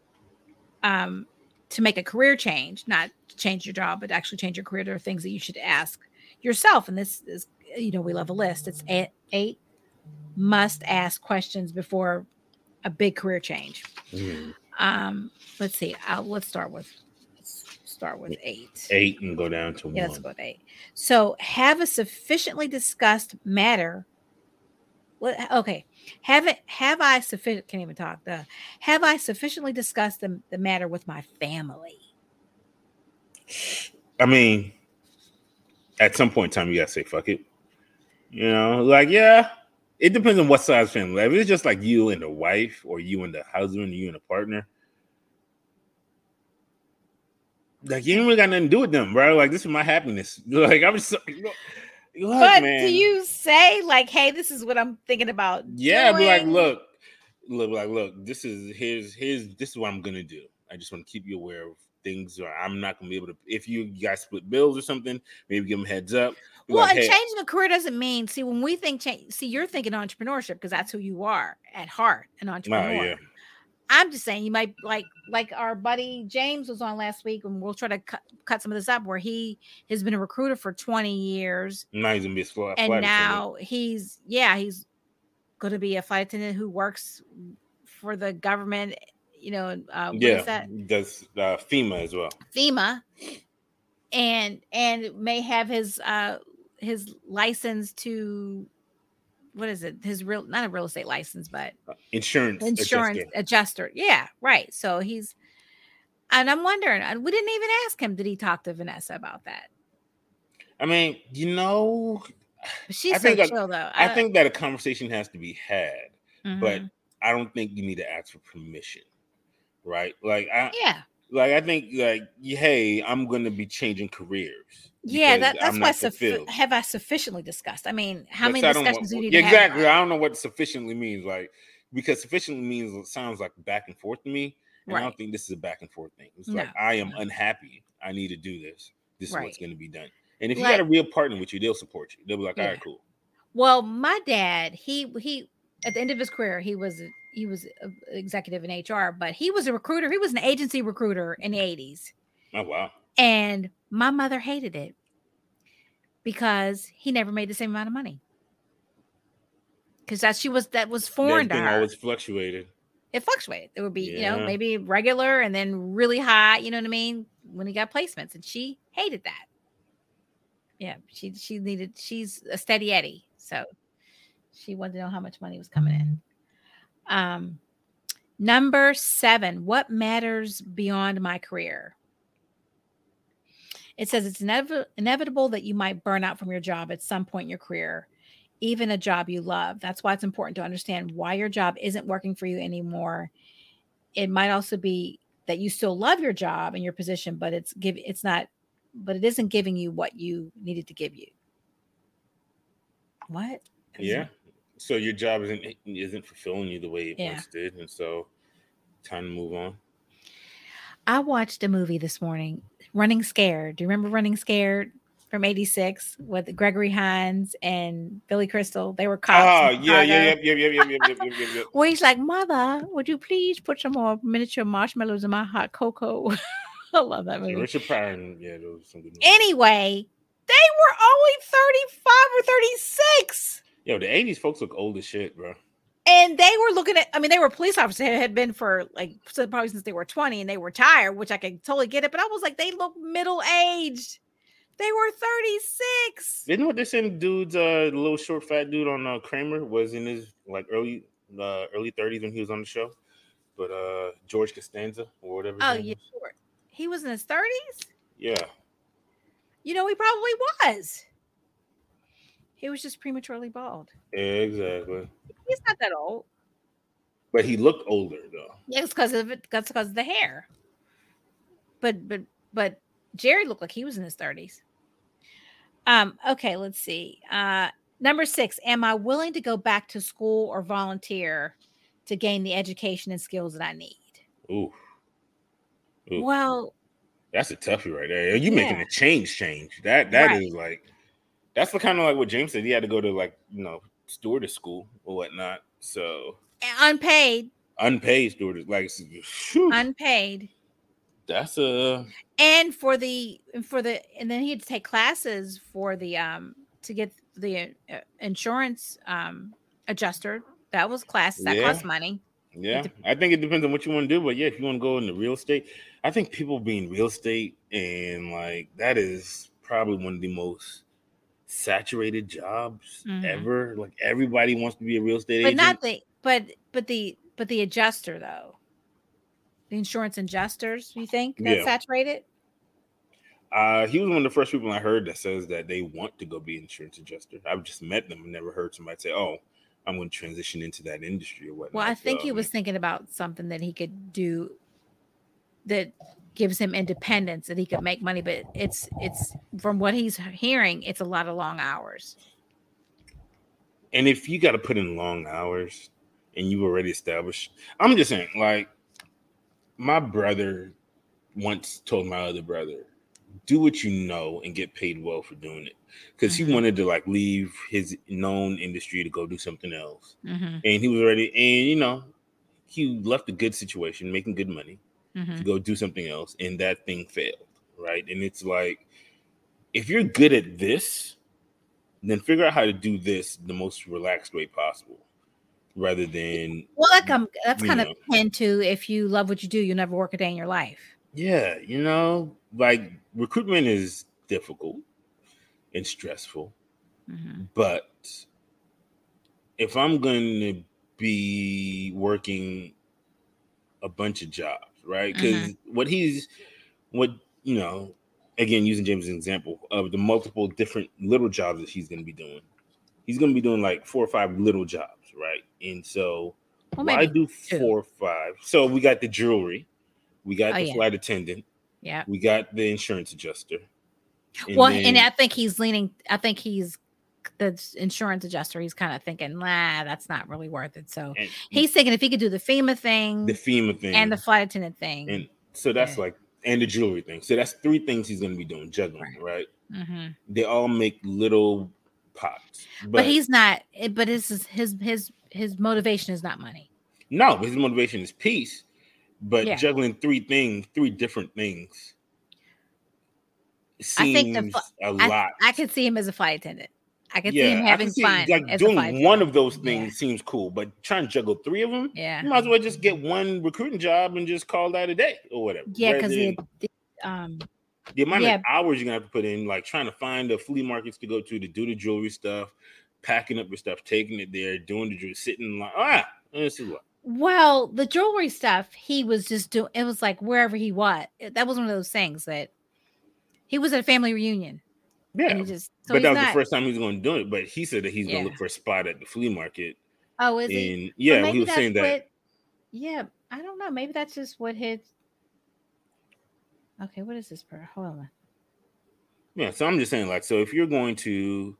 um, to make a career change, not to change your job, but actually change your career, there are things that you should ask yourself. And this is, you know, we love a list. It's eight, eight must ask questions before a big career change. Mhm. Um, let's see. I'll, let's start with let's start with eight. Eight and go down to Yeah, let's go with eight. So have a sufficiently discussed matter. What okay. Have it have I sufficient can't even talk. The have I sufficiently discussed the, the matter with my family? I mean, at some point in time, you gotta say fuck it. You know, like yeah, it depends on what size family. If it's just like you and the wife, or you and the husband, you and the partner, like you ain't really got nothing to do with them, bro. Like this is my happiness. Like I'm just, but man. do you say like, hey, this is what I'm thinking about? Yeah, be like, look, look, like, look, this is here's here's this is what I'm gonna do. I just want to keep you aware of things are. I'm not gonna be able to. If you guys split bills or something, maybe give them heads up. Be Well, like, and "Hey, changing a career doesn't mean see when we think change. See, you're thinking entrepreneurship because that's who you are at heart, an entrepreneur. yeah, I'm just saying you might like like our buddy James was on last week, and we'll try to cut, cut some of this up. Where he has been a recruiter for 20 years, now he's gonna be a flight and flight attendant. now he's yeah he's going to be a flight attendant who works for the government. You know, uh, what is yeah, that? does uh, FEMA as well. FEMA, and and may have his uh his license to what is it? His real not a real estate license, but Insurance, insurance adjuster. adjuster. Yeah, right. So he's and I'm wondering, and we didn't even ask him, did he talk to Vanessa about that? I mean, you know, she's I so think I- chill though. I think that a conversation has to be had, but Mhm. I don't think you need to ask for permission, right? Like, I yeah, like I think like, hey, I'm gonna be changing careers. Yeah, that, that's why suffi- have I sufficiently discussed? I mean, how That's- many discussions do you need to have? exactly? I don't know what sufficiently means, like because sufficiently means it sounds like back and forth to me, and I don't think this is a back and forth thing. It's No, like I am no. unhappy. I need to do this. This is what's going to be done. And if you Like- got a real partner with you, they'll support you. They'll be like, all Yeah. right, cool. Well, my dad, he he at the end of his career, he was he was executive in HR, but he was a recruiter. He was an agency recruiter in the 80s. Oh wow. And my mother hated it because he never made the same amount of money. Because that she was that was foreign that to her. always fluctuated. it fluctuated. It would be, you know, maybe regular and then really high, you know what I mean? When he got placements. And she hated that. Yeah, she she needed she's a steady Eddie. So she wanted to know how much money was coming in. Um number seven, what matters beyond my career? It says it's inev- inevitable that you might burn out from your job at some point in your career, even a job you love. That's why it's important to understand why your job isn't working for you anymore. It might also be that you still love your job and your position, but it's give it's not, but it isn't giving you what you needed to give you. What? Yeah. So your job isn't isn't fulfilling you the way it Yeah. once did, and so time to move on. I watched a movie this morning, Running Scared. Do you remember Running Scared from 86 with Gregory Hines and Billy Crystal? They were cops. Oh yeah, yeah, yeah, yeah, yeah, yeah, yeah, yeah, yeah. Well, he's like, Mother, would you please put some more miniature marshmallows in my hot cocoa? I love that yeah. movie. Richard Pryor, yeah, those some good movies. Anyway, they were only 35 or 36. Yo, the '80s folks look old as shit, bro. And they were looking at, I mean, they were police officers, had had been for like probably since they were 20 and they were tired, which I could totally get it. But I was like, they look middle aged. They were 36. Didn't what they saying? Dude's uh, little short fat dude on uh, Kramer was in his like early uh, early 30s when he was on the show. But uh, George Costanza or whatever. Oh, yeah. He was in his 30s. yeah. You know, he probably was. He was just prematurely bald. Exactly. He's not that old. But he looked older though. Yeah, it's because of it. That's because of the hair. But but but Jerry looked like he was in his thirties. Um. Okay. Let's see. Uh. Number six. Am I willing to go back to school or volunteer to gain the education and skills that I need? Ooh. Ooh. Well, That's a toughie right there. You making a change change. That that is Right. like that's the kind of like what James said. He had to go to like, you know, stewardess school or whatnot. So unpaid, unpaid stewardess, like phew, unpaid, that's a and for the and for the and then he had to take classes for the um to get the uh, insurance um adjuster. That was classes that Yeah. cost money. Yeah, I think it depends on what you want to do, but yeah, if you want to go into real estate, I think people being real estate and like that is probably one of the most saturated jobs Mhm. ever. Like everybody wants to be a real estate but agent. But not the but but the but the adjuster though the insurance adjusters you think that's Yeah. saturated uh, he was one of the first people I heard that says that they want to go be insurance adjuster. I've just met them and never heard somebody say, "Oh, I'm going to transition into that industry or whatnot." well i think So, he I was thinking about something that he could do that gives him independence that he could make money but it's it's from what he's hearing it's a lot of long hours and if you got to put in long hours and you already established, I'm just saying, like my brother once told my other brother, do what you know and get paid well for doing it. Because Mhm. he wanted to like leave his known industry to go do something else. Mhm, And he was ready, and you know, he left a good situation, making good money mhm. to go do something else, and that thing failed, right? And it's like, if you're good at this, then figure out how to do this the most relaxed way possible, rather than Well, that come that's kind know. of akin to if you love what you do, you'll never work a day in your life. yeah, you know, like recruitment is difficult and stressful, Mhm, but if I'm going to be working a bunch of jobs, right? Mm-hmm. Because what he's, what you know, again, using James' example of the multiple different little jobs that he's going to be doing, he's going to be doing like four or five little jobs, right? And so, Well, why do two. four or five? So we got the jewelry, we got Oh, the yeah. flight attendant, Yeah. we got the insurance adjuster. well, and I think he's leaning. I think he's the insurance adjuster. He's kind of thinking, nah, that's not really worth it. So and he's thinking if he could do the FEMA thing the FEMA thing and the flight attendant thing. and so that's Yeah. like and the jewelry thing. So that's three things he's going to be doing juggling, Right. right? Mhm. They all make little pots, but, he's not. But his his his his motivation is not money. no, his motivation is peace. But Yeah. juggling three things, three different things, I seems think the a lot. I could see him as a flight attendant. I could see him can having see, fun. Like as a flight doing one of those Yeah. things seems cool, but trying to juggle three of them, Yeah. you might as well just get one recruiting job and just call that a day or whatever. Yeah, because the, the um the amount Yeah. of hours you're gonna have to put in, like trying to find the flea markets to go to to do the jewelry stuff, packing up your stuff, taking it there, doing the jewelry, sitting like. Ah, this is what. Well, the jewelry stuff, he was just doing it was like wherever he was. That was one of those things that he was at a family reunion. Yeah, And he just so but that was not, the first time he was going to do it. But he said that he's going to look for a spot at the flea market. Oh, is he? And Well, yeah, maybe he was saying that. yeah, I don't know. Maybe that's just what his Okay, what is this per hold on. Yeah, so I'm just saying, like, so if you're going to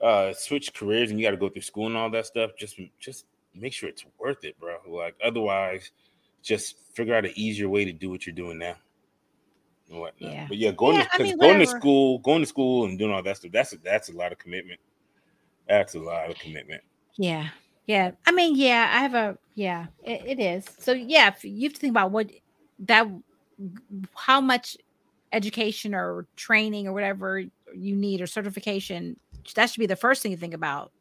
uh switch careers and you got to go through school and all that stuff, just just make sure it's worth it, bro. Like, otherwise, just figure out an easier way to do what you're doing now. And whatnot. Yeah. But yeah, going Yeah, to I mean, going to school, going to school and doing all that stuff. That's a, that's a lot of commitment. That's a lot of commitment. Yeah. Yeah. I mean, yeah, I have a yeah, it, it is. So yeah, if you have to think about what that how much education or training or whatever you need or certification, that should be the first thing you think about.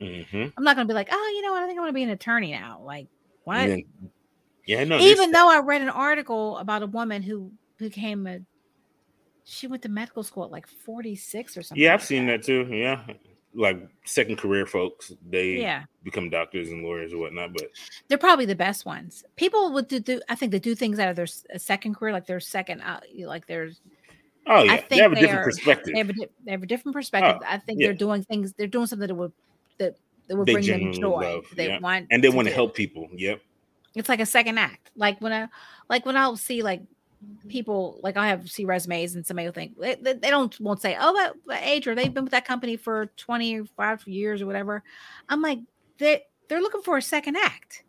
hmm I'm not gonna be like, oh, you know what? I think I want to be an attorney now. Like, what? yeah, no. Even though I read an article about a woman who became a she went to medical school at like 46 or something. yeah, I've like seen that too. Yeah, like second career folks, they Yeah. become doctors and lawyers and whatnot. But they're probably the best ones. People would do, do I think they do things out of their second career, like their second, uh, like there's oh yeah, think they have a they different are- perspective. they have a, they have a different perspective. I think yeah. they're doing things, they're doing something that would that that would They bring them joy. love, They yeah. want and they want to do. help people. Yep. It's like a second act. Like when I like when I'll see like people like I have see resumes and somebody will think they, they, they don't won't say oh that, that age or they've been with that company for 25 years or whatever. I'm like they they're looking for a second act.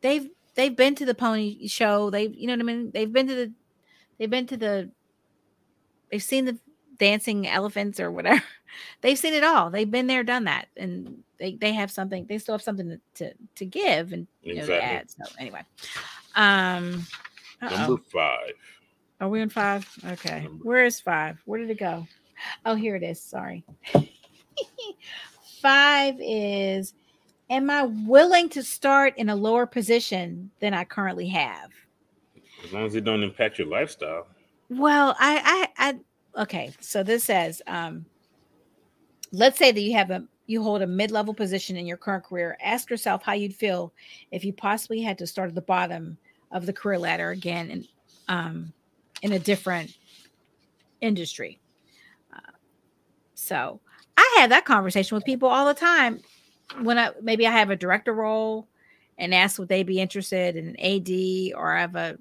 They've they've been to the pony show. They've you know what I mean. They've been to the they've been to the they've seen the dancing elephants or whatever. They've seen it all. They've been there, done that, and they they have something. They still have something to to, to give and you know to Exactly. add. So anyway, um, uh-oh. Number five. are we on five? Okay, Number- where is five? Where did it go? Oh, here it is. Sorry. five is. Am I willing to start in a lower position than I currently have? As long as it don't impact your lifestyle. Well, I, I, I, okay. So this says, um, let's say that you have a, you hold a mid-level position in your current career. Ask yourself how you'd feel if you possibly had to start at the bottom of the career ladder again, and um, in a different industry. Uh, so I have that conversation with people all the time. When I maybe I have a director role and ask would they be interested in an AD or I have a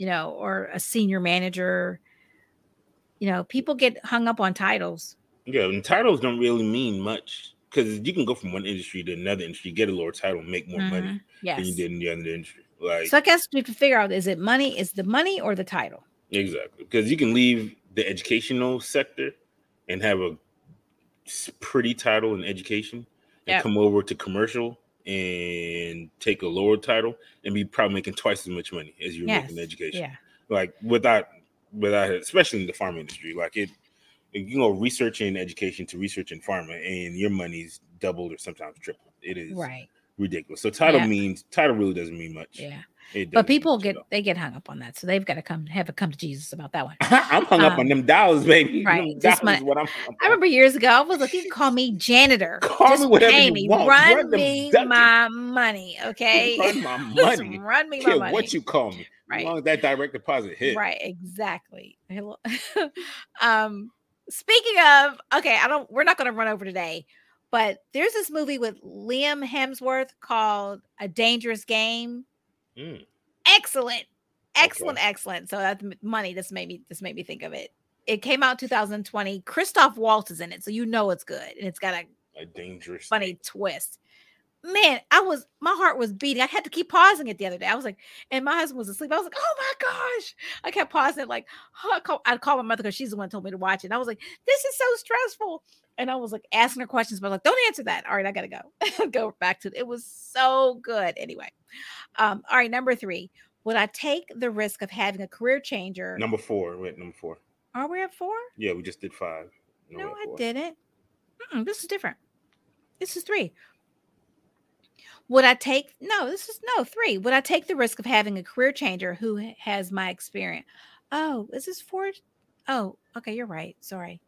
you know, or a senior manager. You know, people get hung up on titles. Yeah, and titles don't really mean much because you can go from one industry to another industry, get a lower title, make more money Mhm. Yes. than you did in the other industry. Like So I guess we have to figure out is it money? Is the money or the title? exactly because you can leave the educational sector and have a pretty title in education and Yep. come over to commercial and take a lower title and be probably making twice as much money as you're Yes. making in education. Yeah. Like without without especially in the pharma industry, like it you know research in education to research in pharma and your money's doubled or sometimes tripled. It is Right. Ridiculous. So title Yeah. means title really doesn't mean much. Yeah. But people get they get hung up on that. So they've got to come have a come to Jesus about that one. I'm hung up Um, on them dollars, baby. right, just my- what I'm, I'm I remember years ago, I was like, you can call me janitor. Call Just me whatever pay you me. want. Run, Run me my money. Okay. Run my money. run me my money. what you call me. Right. As long as that direct deposit hit. Right, exactly. Um, speaking of, okay, I don't. We're not going to run over today, but there's this movie with Liam Hemsworth called A Dangerous Game. Mm. Excellent, excellent, excellent. So that's m- money. This made me. This made me think of it. It came out 2020. Christoph Waltz is in it, so you know it's good, and it's got a A dangerous funny twist. Man, I was my heart was beating. I had to keep pausing it the other day. I was like, and my husband was asleep. I was like, oh my gosh. I kept pausing it, like, oh, I call, I'd call my mother because she's the one who told me to watch it. And I was like, this is so stressful. And I was like asking her questions, but like, don't answer that. All right, I gotta go. go back to it. It was so good. Anyway. Um, all right, number three. Would I take the risk of having a career changer? Number four. Wait, number four. Are we at four? Yeah, we just did five. No, we're I didn't. Mm-mm, this is different. This is three. Would I take no? This is no three. Would I take the risk of having a career changer who has my experience? Oh, is this four? Oh, okay, you're right. Sorry.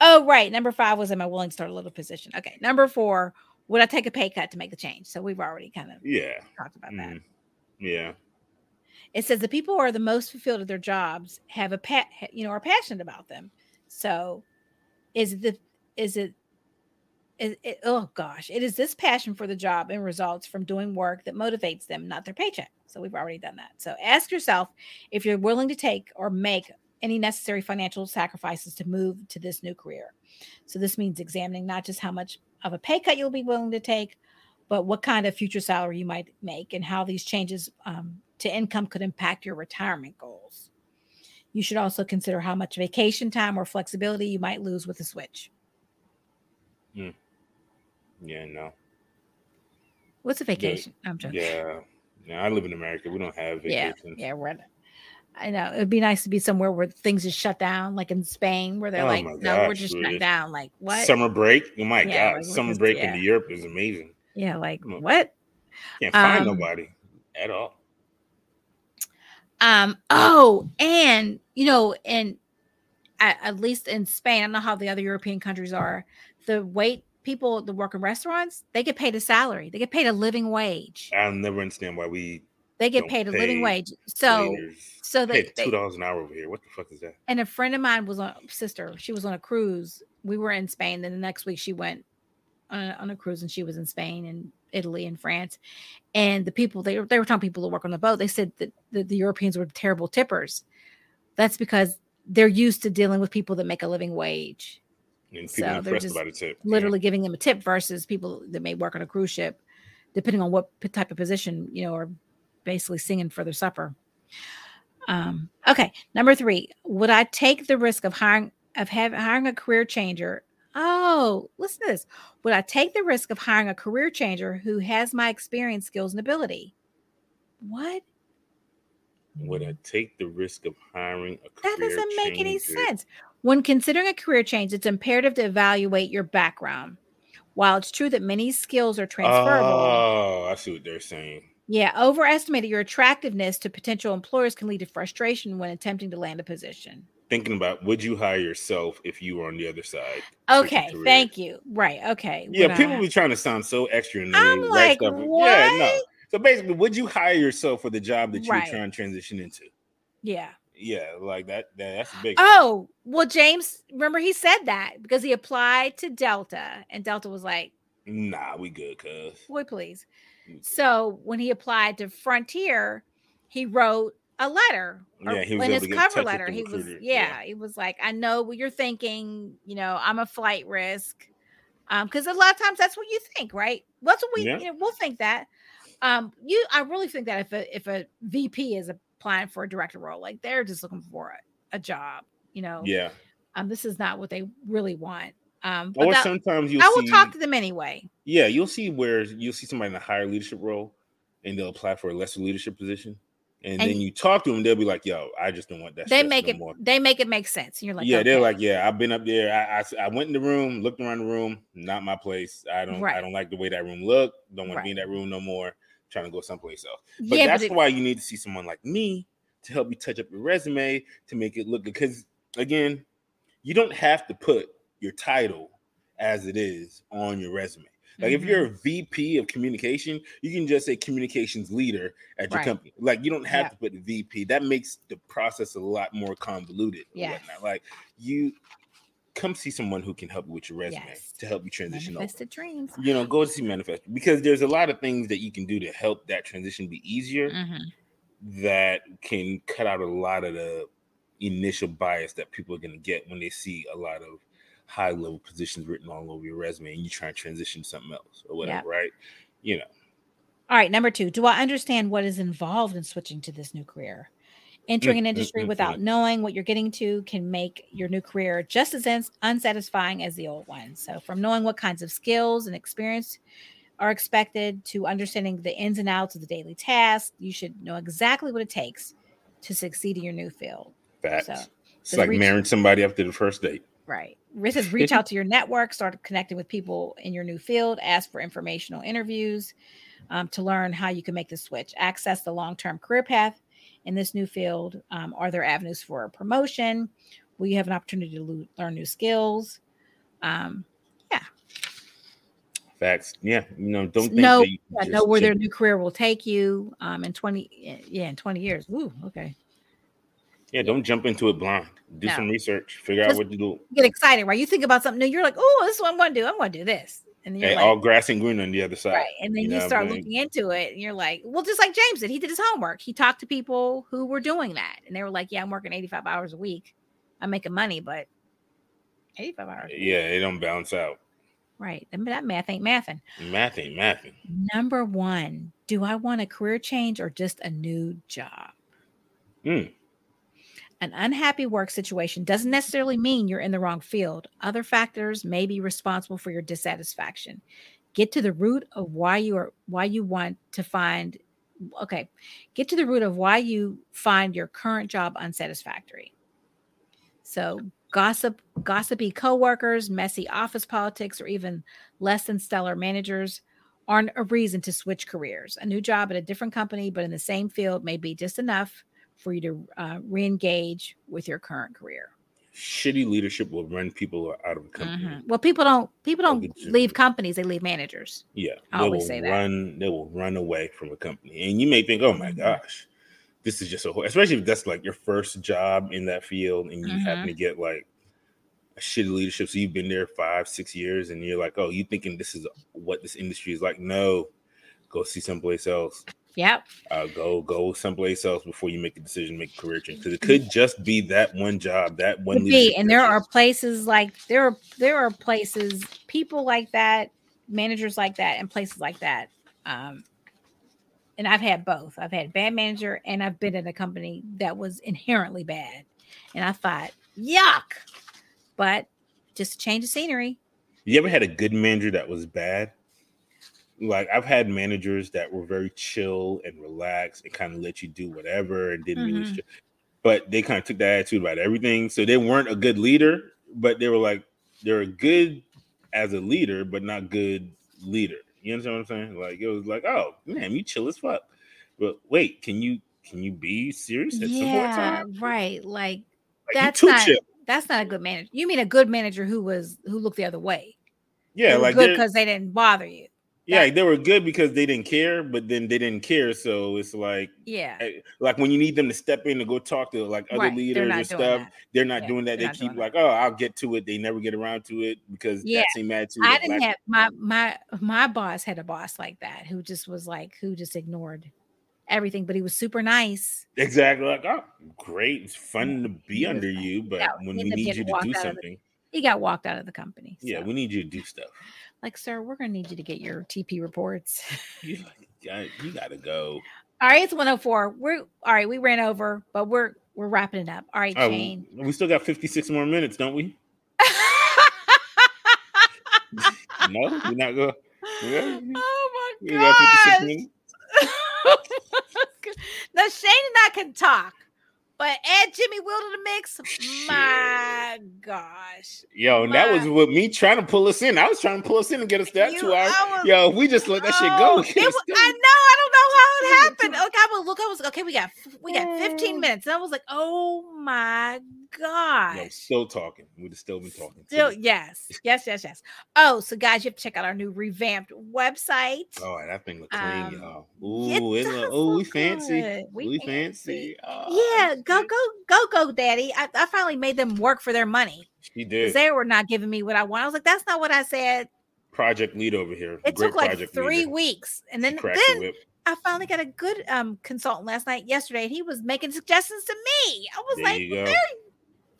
Oh, right. Number five was am I willing to start a little position? Okay. Number four, would I take a pay cut to make the change? So we've already kind of Yeah. talked about that. Mhm. Yeah. It says the people who are the most fulfilled at their jobs have a pet, you know, are passionate about them. So, is it the is it is it, oh gosh, it is this passion for the job and results from doing work that motivates them, not their paycheck. So we've already done that. So ask yourself if you're willing to take or make any necessary financial sacrifices to move to this new career. So this means examining not just how much of a pay cut you'll be willing to take, but what kind of future salary you might make and how these changes um, to income could impact your retirement goals. You should also consider how much vacation time or flexibility you might lose with a switch. Yeah. No. What's a vacation? I'm joking. Yeah. No, I live in America. We don't have Yeah, vacations. yeah, we're. I know it'd be nice to be somewhere where things just shut down, like in Spain, where they're Oh like, "No, we're just really? shut down." Like what? Summer break. Oh my Yeah, god. like, Summer just- break yeah. in Europe is amazing. Yeah, like what? Can't find Um, nobody at all. Um. Oh, and you know, and at, at least in Spain, I don't know how the other European countries are. The wait people that work in restaurants, they get paid a salary. They get paid a living wage. I'll never understand why we They get paid a living wage. So, so they two dollars an hour over here. What the fuck is that? and a friend of mine was on sister. She was on a cruise. We were in Spain. Then the next week she went on a, on a cruise, and she was in Spain and Italy and France. And the people they were they were telling people to work on the boat. They said that the, the Europeans were terrible tippers. That's because they're used to dealing with people that make a living wage, And So people they're impressed just about too. Yeah. literally giving them a tip versus people that may work on a cruise ship, depending on what type of position you know, are basically singing for their supper. Um, okay, number three, would I take the risk of hiring of having hiring a career changer? Oh, listen to this. Would I take the risk of hiring a career changer who has my experience, skills, and ability? What? Would I take the risk of hiring a That doesn't make any sense. When considering a career change, it's imperative to evaluate your background. While it's true that many skills are transferable, Oh, I see what they're saying. yeah, overestimating your attractiveness to potential employers can lead to frustration when attempting to land a position. Thinking about would you hire yourself if you were on the other side? Okay, thank you. Right, okay. Yeah, people I- be trying to sound so extra in I'm like, Yeah, no. what? So basically, would you hire yourself for the job that you're Right. trying to transition into? yeah. Yeah, like that. that that's a big. Oh, well, James, remember he said that because he applied to Delta and Delta was like, Nah, we good, cuz. boy, please. Mm. So when he applied to Frontier, he wrote a letter. Yeah, he was in his to get in touch cover letter. He was, yeah, yeah. he was like, I know what you're thinking. You know, I'm a flight risk. Um, because a lot of times that's what you think, right? That's what we Yeah. you know, we'll think that. Um, you I really think that if a if a VP is applying for a director role, like they're just looking for a, a job, you know. Yeah. Um, this is not what they really want. Um, but Or that- sometimes you'll I will see, talk to them anyway. yeah, you'll see where you'll see somebody in a higher leadership role and they'll apply for a lesser leadership position. And, And- then you talk to them, they'll be like, yo, I just don't want that. They make no it more. they make it make sense. And you're like, yeah, they're like, yeah, I've been up there. I, I I went in the room, looked around the room, not my place. I don't I don't like the way that room looked. Don't want to be in that room no more. Trying to go someplace else. But yeah, that's but it, why you need to see someone like me to help you touch up your resume to make it look good. Because again, you don't have to put your title as it is on your resume. Like if Mhm. you're a VP of communication, you can just say communications leader at your Right. company. Like you don't have Yeah. to put the VP. That makes the process a lot more convoluted. Yeah. Like you come see someone who can help you with your resume Yes. to help you transition manifested dreams. you know, go to see manifest because there's a lot of things that you can do to help that transition be easier Mhm. that can cut out a lot of the initial bias that people are going to get when they see a lot of high level positions written all over your resume and you try and transition to something else or whatever, right? You know, All right, number two. Do I understand what is involved in switching to this new career? Entering an industry without knowing what you're getting to can make your new career just as unsatisfying as the old one. So, from knowing what kinds of skills and experience are expected to understanding the ins and outs of the daily task, you should know exactly what it takes to succeed in your new field. facts. So, it's like reach- marrying somebody after the first date. Right. It says reach out to your network, start connecting with people in your new field, ask for informational interviews um, to learn how you can make the switch, access the long term career path in this new field. Um, are there avenues for promotion? Will you have an opportunity to lo- learn new skills? Um, yeah. Facts. Yeah. You know, don't think know, that you yeah, know where their new career will take you um, in 20, yeah, in 20 years. Ooh, okay. yeah, don't jump into it blind. Do No. some research, figure out what to do. Get excited, right? You think about something new, you're like, oh, this is what I'm going to do. I'm going to do this. And you're like, all grass and green on the other side. Right. And then you you, know what I'm start looking into it and you're like, well, just like James did, he did his homework. He talked to people who were doing that. And they were like, yeah, I'm working 85 hours a week. I'm making money, but 85 hours. Yeah, it don't balance out. Right. I mean, that math ain't mathing. Math ain't mathing. Number one, do I want a career change or just a new job? Mm. An unhappy work situation doesn't necessarily mean you're in the wrong field. Other factors may be responsible for your dissatisfaction. Get to the root of why you are why you want to find okay. Get to the root of why you find your current job unsatisfactory. So, gossip, gossipy coworkers, messy office politics, or even less than stellar managers aren't a reason to switch careers. A new job at a different company, but in the same field, may be just enough for you to uh, re-engage with your current career. Shitty leadership will run people out of a company. Mhm. Well, people don't people don't leave companies; they leave managers. Yeah, I they always will say that. run. They will run away from a company, and you may think, "Oh my Mhm. gosh, this is just a," whole, especially if that's like your first job in that field, and you Mm-hmm. happen to get like a shitty leadership. So you've been there five, six years, and you're like, "Oh, you thinking this is what this industry is like?" No, go see someplace else. Yep. uh, go go someplace else before you make a decision, make a career change. Because it could just be that one job, that one. Be. And there are places like there are there are places, people like that, managers like that, and places like that. Um, and I've had both. I've had bad manager, and I've been in a company that was inherently bad, and I thought, yuck. But just a change of scenery. You ever had a good manager that was bad? Like I've had managers that were very chill and relaxed and kind of let you do whatever and didn't really. Mhm. str- But they kind of took that attitude about everything, so they weren't a good leader. But they were like they were good as a leader, but not good leader. You understand what I'm saying? Like it was like, oh man, you chill as fuck. But wait, can you can you be serious at some Yeah, right. Like Like, that's not chill. that's not a good manager. You mean a good manager who was who looked the other way? Yeah, like good because they didn't bother you. Yeah, they were good because they didn't care, but then they didn't care. So it's like, Yeah. eh, like when you need them to step in to go talk to like other right. Leaders and stuff, that. they're not Yeah, doing that. They keep like, oh, I'll get to it. They never get around to it because Yeah, that same attitude. I didn't have my my my boss had a boss like that who just was like who just ignored everything, but he was super nice. exactly like, oh, great, it's fun to be he under you, but Yeah, when he we need you to do of the- something, he got walked out of the company. Yeah, we need you to do stuff. Like, sir, we're gonna need you to get your TP reports. You, you gotta go. all right, it's 104. We're all right, we ran over, but we're we're wrapping it up. All right, Oh, Shane. we still got 56 more minutes, don't we? No, we're not going. Yeah. oh my god. now Shane and I can talk, but add Jimmy Will to the mix. My gosh. Yo, and that was with me trying to pull us in. I was trying to pull us in and get us that You- two hours. Was- Yo, we just let that shit Oh, go. it was- I know. I don't know how it happened. Okay, I was look. I was okay. We got we got 15 mm. minutes, and I was like, oh my Yo, gosh. still talking. We'd have still been talking. Still, yes, yes, yes, yes. Oh, so guys, you have to check out our new revamped website. Oh, that thing look clean, Um, y'all. It Ooh, it, does look, ooh, we fancy. good. We, fancy. Oh, yeah, go, go, go, go, daddy. I, I finally made them work for their money She did. they were not giving me what I want. I was like, that's not what I said. project lead over here. It Great took like three leader. weeks. And then, the then. I finally got a good um consultant last night, yesterday, and he was making suggestions to me. I was There like, you well, go. there,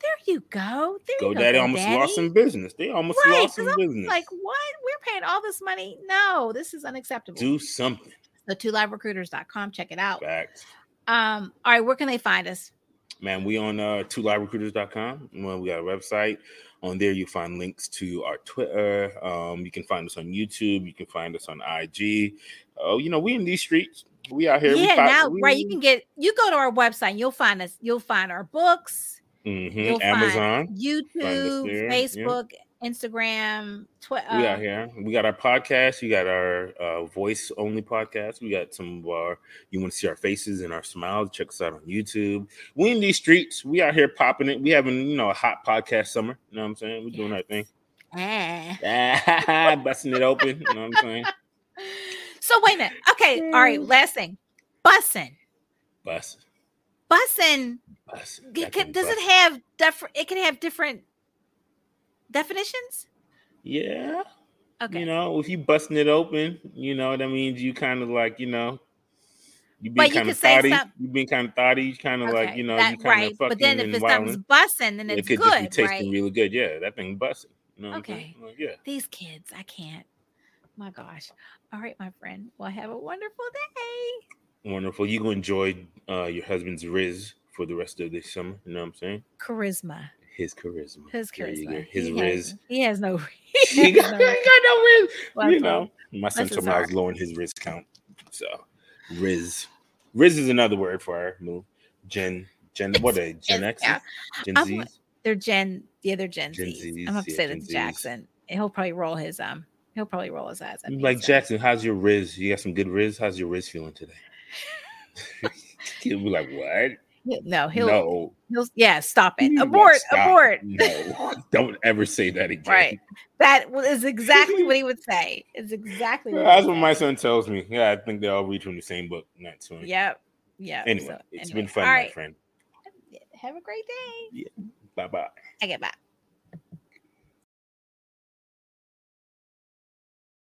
there you go. There you go. daddy almost lost some business. They almost Right, lost some business. Like, what? We're paying all this money. No, this is unacceptable. Do something. So two liverecruiters.com, check it out. Facts. Um, all right, where can they find us? Man, we on uh, twoliverecruiters.com. Well, we got a website. On there, you find links to our Twitter. Um, you can find us on YouTube. You can find us on IG. Oh, you know, we in these streets. We out here. we yeah, pop- now we- right. You can get you go to our website, and you'll find us, you'll find our books, Mhm, you'll Amazon. find YouTube, there, yeah. Facebook, Instagram, Twitter. we out here. We got our podcast. We got our uh, voice only podcast. We got some of our. You want to see our faces and our smiles? Check us out on YouTube. We in these streets. We out here popping it. We having you know a hot podcast summer. You know what I'm saying? We doing our thing. Ah. busting it open. You know what I'm saying? So wait a minute. Okay, all right. Last thing, bussin', Busting, bussin'. g- can- Does it have different? It can have different definitions. Yeah. Okay. You know, if you busting it open, you know that means you kind of like you know. You But being you kind of could say thoughty. some- You being kind of thoughty. You kind of like you know that- you kind of right. fucking But then if and it's wilding. something's bussin', then it it's could just be good, tasting right? really good. Yeah, that thing bussing. You know Okay. Like, yeah. These kids, I can't. My gosh. All right, my friend. Well, have a wonderful day. Wonderful. You gonna enjoy uh, your husband's riz for the rest of this summer. You know what I'm saying? Charisma. His charisma. His charisma. His he riz. Has, he has no. he He got, has he no got no riz. Well, you know, my son told me I was lowering his riz count. So, riz. Riz is another word for our move. Gen, Gen, what they? Gen X? yeah. Gen I'm- They're Gen. The other Gen, Gen Zs. Zs, I'm gonna yeah, say Gen that Zs. to Jackson. He'll probably roll his um. He'll probably roll his eyes. at You me, like. Jackson, how's your riz? You got some good riz? How's your riz feeling today? He'll be like, what? No, he'll. no. He'll. Yeah, stop it. Abort. stop. Abort. No, don't ever say that again. Right. That is exactly what he would say. It's exactly what. That's what my son tells me. Yeah, I think they all read from the same book. Not soon. Yep. Yeah. Anyway, so, it's anyway. been fun, All my right. friend. Have a great day. Bye bye. I get back.